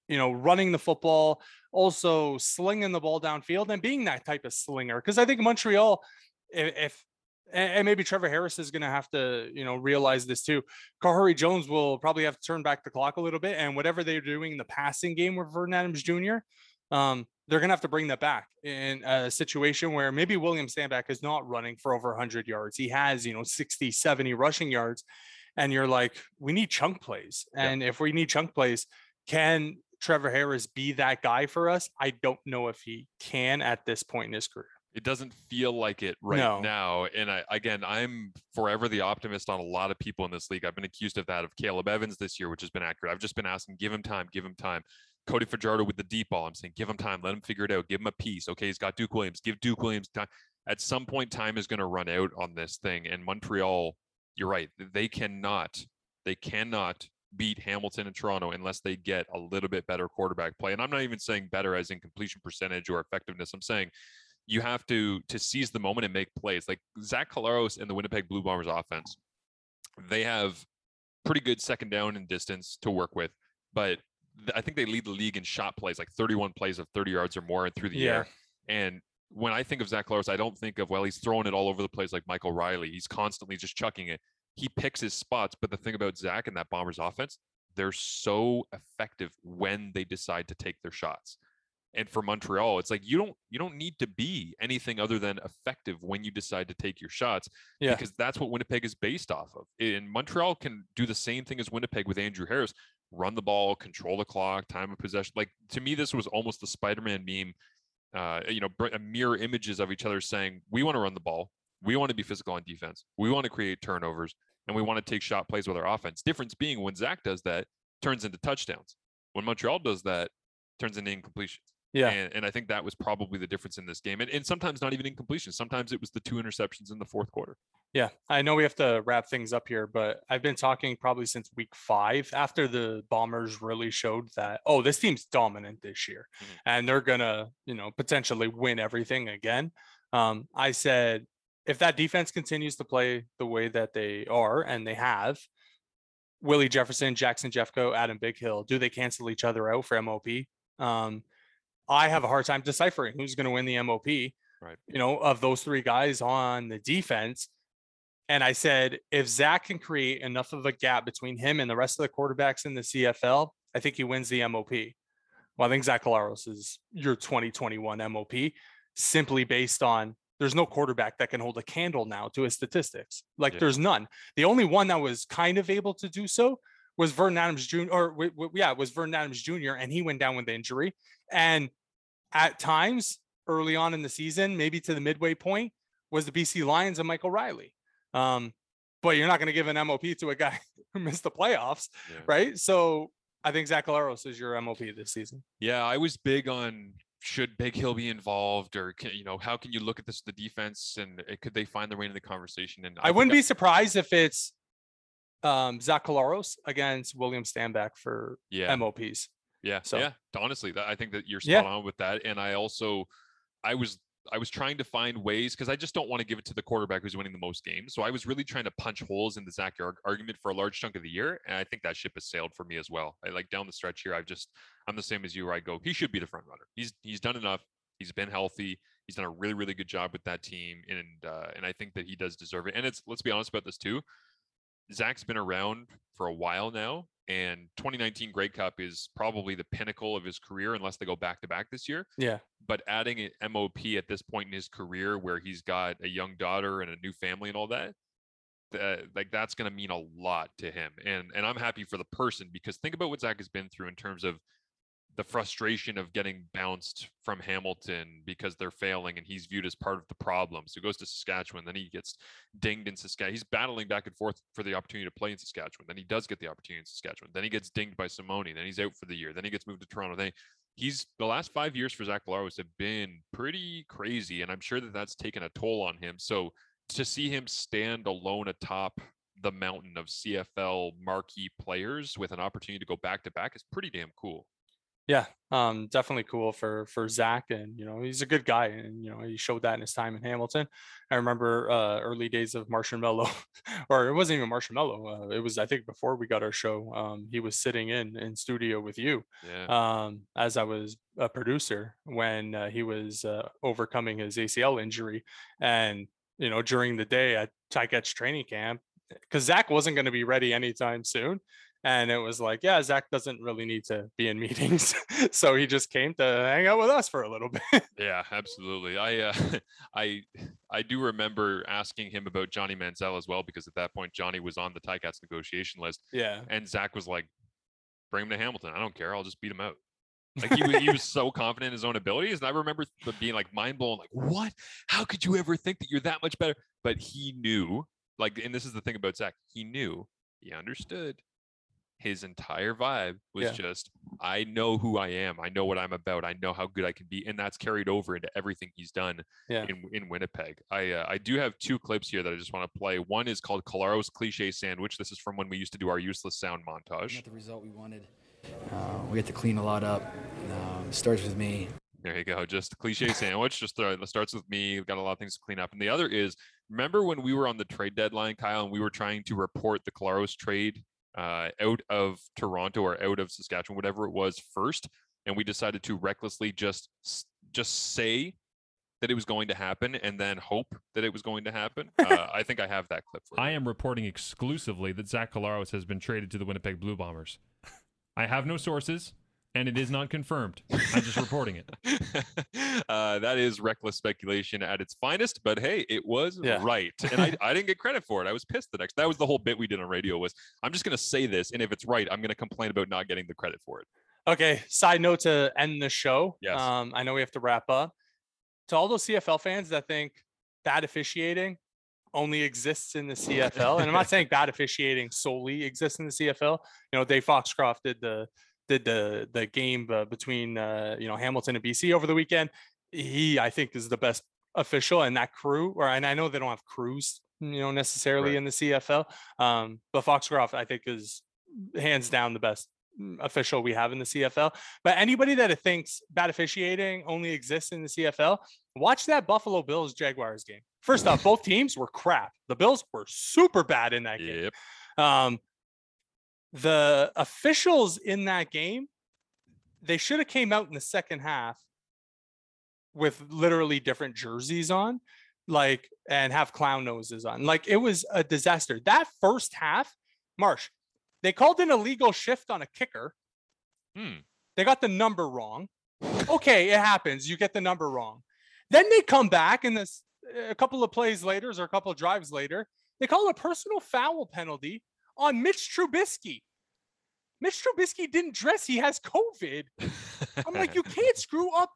you know running the football also slinging the ball downfield and being that type of slinger because i think montreal if, if and, maybe Trevor Harris is going to have to, you know, realize this too. Khari Jones will probably have to turn back the clock a little bit, and whatever they're doing in the passing game with Vernon Adams Jr., um, they're going to have to bring that back in a situation where maybe William Stanback is not running for over 100 yards. He has, you know, 60, 70 rushing yards. And you're like, we need chunk plays. And if we need chunk plays, can Trevor Harris be that guy for us? I don't know if he can at this point in his career. It doesn't feel like it right No. now. And I, again, I'm forever the optimist on a lot of people in this league. I've been accused of that of Caleb Evans this year, which has been accurate. I've just been asking, give him time, give him time. Cody Fajardo with the deep ball. I'm saying, give him time, let him figure it out, give him a piece. Okay, he's got Duke Williams, give Duke Williams time. At some point, time is going to run out on this thing. And Montreal, you're right, they cannot, they cannot beat Hamilton and Toronto unless they get a little bit better quarterback play. And I'm not even saying better as in completion percentage or effectiveness. I'm saying you have to to seize the moment and make plays. Like Zach Collaros and the Winnipeg Blue Bombers offense, they have pretty good second down and distance to work with, but I think they lead the league in shot plays, like 31 plays of 30 yards or more and through the Yeah. air. And when I think of Zach Collaros, I don't think of well, he's throwing it all over the place like Michael Reilly. He's constantly just chucking it. He picks his spots, but the thing about Zach and that Bombers offense, they're so effective when they decide to take their shots. And for Montreal, it's like you don't you don't need to be anything other than effective when you decide to take your shots Yeah. because that's what Winnipeg is based off of. And Montreal can do the same thing as Winnipeg with Andrew Harris, run the ball, control the clock, time of possession. Like to me, this was almost the Spider-Man meme. Uh, you know, mirror images of each other saying, "We want to run the ball, we want to be physical on defense, we want to create turnovers, and we want to take shot plays with our offense." Difference being when Zach does that, turns into touchdowns. When Montreal does that, turns into incompletions. Yeah. And, and I think that was probably the difference in this game. And, and sometimes not even incompletion. Sometimes it was the two interceptions in the fourth quarter. Yeah, I know we have to wrap things up here, but I've been talking probably since week five after the Bombers really showed that, oh, this team's dominant this year Mhm. and they're going to, you know, potentially win everything again. Um, I said, if that defense continues to play the way that they are and they have, Willie Jefferson, Jackson Jeffcoat, Adam Bighill, do they cancel each other out for MOP? Um, I have a hard time deciphering who's going to win the MOP. Right. You know, of those three guys on the defense. And I said, if Zach can create enough of a gap between him and the rest of the quarterbacks in the CFL, I think he wins the MOP. Well, I think Zach Collaros is your 2021 MOP simply based on there's no quarterback that can hold a candle now to his statistics. Like Yeah. there's none. The only one that was kind of able to do so was Vernon Adams Jr. or yeah, it was Vernon Adams Jr. and he went down with the injury. And at times early on in the season, maybe to the midway point, was the BC Lions and Michael Reilly. Um, but you're not going to give an MOP to a guy who missed the playoffs, Yeah. right? So I think Zach Collaros is your MOP this season. Yeah, I was big on should Bighill be involved, or can, you know, how can you look at this the defense and uh, could they find their way into the conversation? And I, wouldn't be surprised if it's um, Zach Collaros against William Stanback for yeah, MOPs. Yeah, so- yeah. Honestly, that, I think that you're Yeah. spot on with that. And I also, I was. I was trying to find ways because I just don't want to give it to the quarterback who's winning the most games. So I was really trying to punch holes in the Zach Yard argument for a large chunk of the year, and I think that ship has sailed for me as well. I like down the stretch here. I've just I'm the same as you. Where I go, he should be the front runner. He's he's done enough. He's been healthy. He's done a really really good job with that team, and uh, and I think that he does deserve it. And it's let's be honest about this too. Zach's been around for a while now, and 2019 Grey Cup is probably the pinnacle of his career, unless they go back to back this year. Yeah. But adding an MOP at this point in his career, where he's got a young daughter and a new family and all that, that like that's going to mean a lot to him. And and I'm happy for the person because think about what Zach has been through in terms of the frustration of getting bounced from Hamilton because they're failing and he's viewed as part of the problem. So he goes to Saskatchewan, then he gets dinged in Saskatchewan. He's battling back and forth for the opportunity to play in Saskatchewan. Then he does get the opportunity in Saskatchewan. Then he gets dinged by Simoni. Then he's out for the year. Then he gets moved to Toronto. Then he's the last five years for Zach Laros have been pretty crazy, and I'm sure that that's taken a toll on him. So to see him stand alone atop the mountain of CFL marquee players with an opportunity to go back to back is pretty damn cool. Yeah, um, definitely cool for for Zach, and you know he's a good guy, and you know he showed that in his time in Hamilton. I remember uh, early days of Martian Mello, or it wasn't even Martian Mello. Uh, it was I think before we got our show. Um, he was sitting in in studio with you Yeah. um, as I was a producer when uh, he was uh, overcoming his ACL injury, and you know, during the day at Ticats training camp because Zach wasn't going to be ready anytime soon. And it was like, yeah, Zach doesn't really need to be in meetings. so he just came to hang out with us for a little bit. Yeah, absolutely. I uh, I I do remember asking him about Johnny Manziel as well because at that point Johnny was on the Ticats negotiation list, yeah. and Zach was like, "Bring him to Hamilton. I don't care. I'll just beat him out." Like he, wa- he was so confident in his own abilities, and I remember being like mind blown. Like, what? How could you ever think that you're that much better? But he knew. Like, and this is the thing about Zach. He knew. He understood. His entire vibe was Yeah. just, I know who I am. I know what I'm about. I know how good I can be, and that's carried over into everything he's done Yeah. in in Winnipeg. I uh, I do have two clips here that I just want to play. One is called Collaros' cliche sandwich. This is from when we used to do our useless sound montage. Not the result we wanted. Uh, we had to clean a lot up. Um, it starts with me. There you go. Just a cliche sandwich. Just uh, starts with me. We've got a lot of things to clean up. And the other is remember when we were on the trade deadline, Kyle, and we were trying to report the Collaros trade uh, out of Toronto or out of Saskatchewan, whatever it was first, and we decided to recklessly just just say that it was going to happen and then hope that it was going to happen. Uh, I think I have that clip for you. I am reporting exclusively that Zach Collaros has been traded to the Winnipeg Blue Bombers. I have no sources, and it is not confirmed. I'm just reporting it. uh, that is reckless speculation at its finest, but hey, it was Yeah. right, and I, I didn't get credit for it. I was pissed the next. That was the whole bit we did on radio. Was I'm just gonna say this, and if it's right, I'm gonna complain about not getting the credit for it. Okay. Side note to end the show. Yes. Um, I know we have to wrap up. To all those CFL fans that think bad officiating only exists in the CFL, and I'm not saying bad officiating solely exists in the CFL. You know, Dave Foxcroft did the did the the game uh, between uh, you know Hamilton and BC over the weekend. He, I think, is the best official, and that crew. Or and I know they don't have crews, you know, necessarily Right. in the CFL. Um, but Foxcroft, I think, is hands down the best mm, official we have in the CFL. But anybody that thinks bad officiating only exists in the CFL, watch that Buffalo Bills Jaguars game. First off, both teams were crap. The Bills were super bad in that game. Yep. Um, the officials in that game, they should have came out in the second half with literally different jerseys on, like and have clown noses on. Like it was a disaster. That first half, Marsh, they called an illegal shift on a kicker. Hmm. They got the number wrong. Okay, it happens. You get the number wrong. Then they come back and this a couple of plays later or a couple of drives later, they call a personal foul penalty on Mitch Trubisky. Mitch Trubisky didn't dress. He has COVID. I'm like, you can't screw up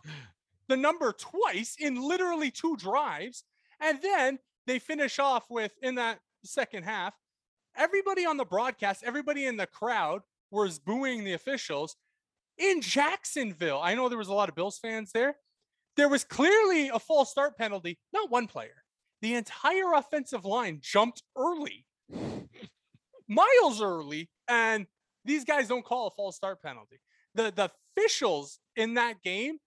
the number twice in literally two drives. And then they finish off with in that second half, everybody on the broadcast, everybody in the crowd was booing the officials in Jacksonville. I know there was a lot of Bills fans there. There was clearly a false start penalty, not one player. The entire offensive line jumped early, miles early, and these guys don't call a false start penalty. The the officials in that game,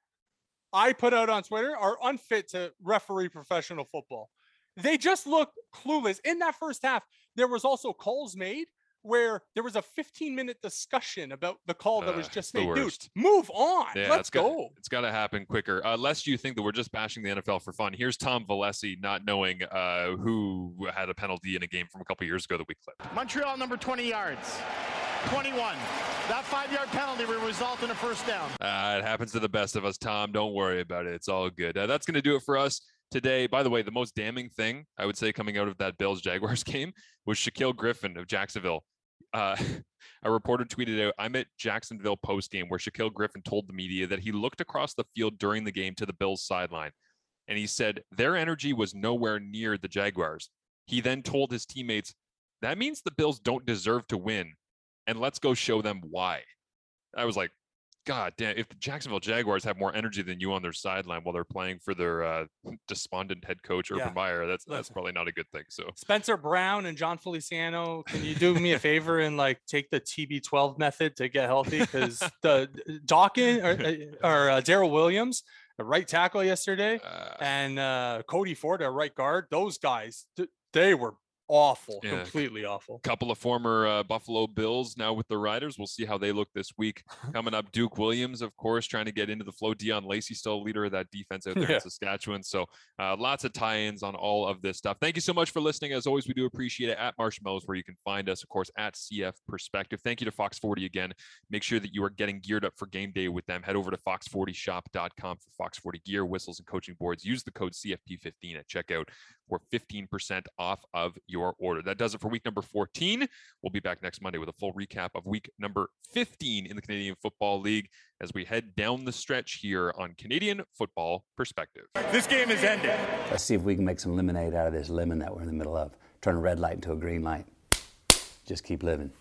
I put out on Twitter, are unfit to referee professional football. They just look clueless. In that first half, there was also calls made where there was a 15 minute discussion about the call that was just made. Dude, move on. Yeah, Let's it's got- go. It's got to happen quicker. Uh, lest you think that we're just bashing the NFL for fun. Here's Tom Vallesi not knowing uh, who had a penalty in a game from a couple years ago that we clipped. Montreal number 20 yards. 21. That five yard penalty will result in a first down. Uh, it happens to the best of us, Tom. Don't worry about it. It's all good. Uh, that's going to do it for us today. By the way, the most damning thing I would say coming out of that Bills Jaguars game was Shaquill Griffin of Jacksonville. Uh, a reporter tweeted out, I'm at Jacksonville post game where Shaquill Griffin told the media that he looked across the field during the game to the Bills sideline and he said their energy was nowhere near the Jaguars. He then told his teammates, that means the Bills don't deserve to win and let's go show them why. I was like, God damn, if the Jacksonville Jaguars have more energy than you on their sideline while they're playing for their uh, despondent head coach Urban Yeah. Meyer, that's that's probably not a good thing. So Spencer Brown and Jon Feliciano, can you do me a favor and like take the TB12 method to get healthy? Because the Dawkins or, uh, or uh, Daryl Williams, the right tackle yesterday, uh, and uh, Cody Ford, a right guard, those guys, th- they were awful, Yeah. completely awful. couple of former uh, Buffalo Bills now with the Riders. We'll see how they look this week. Coming up, Duke Williams, of course, trying to get into the flow. Dion Lacey still leader of that defense out there Yeah. in Saskatchewan. So uh, lots of tie-ins on all of this stuff. Thank you so much for listening. As always, we do appreciate it at Marshmallows, where you can find us, of course, at CF Perspective. Thank you to Fox 40 again. Make sure that you are getting geared up for game day with them. Head over to fox40shop.com for Fox 40 gear, whistles, and coaching boards. Use the code CFP15 at checkout for 15% off of your order. That does it for week number 14. We'll be back next Monday with a full recap of week number 15 in the Canadian Football League as we head down the stretch here on Canadian Football Perspective. This game is ended. Let's see if we can make some lemonade out of this lemon that we're in the middle of. Turn a red light into a green light. Just keep living.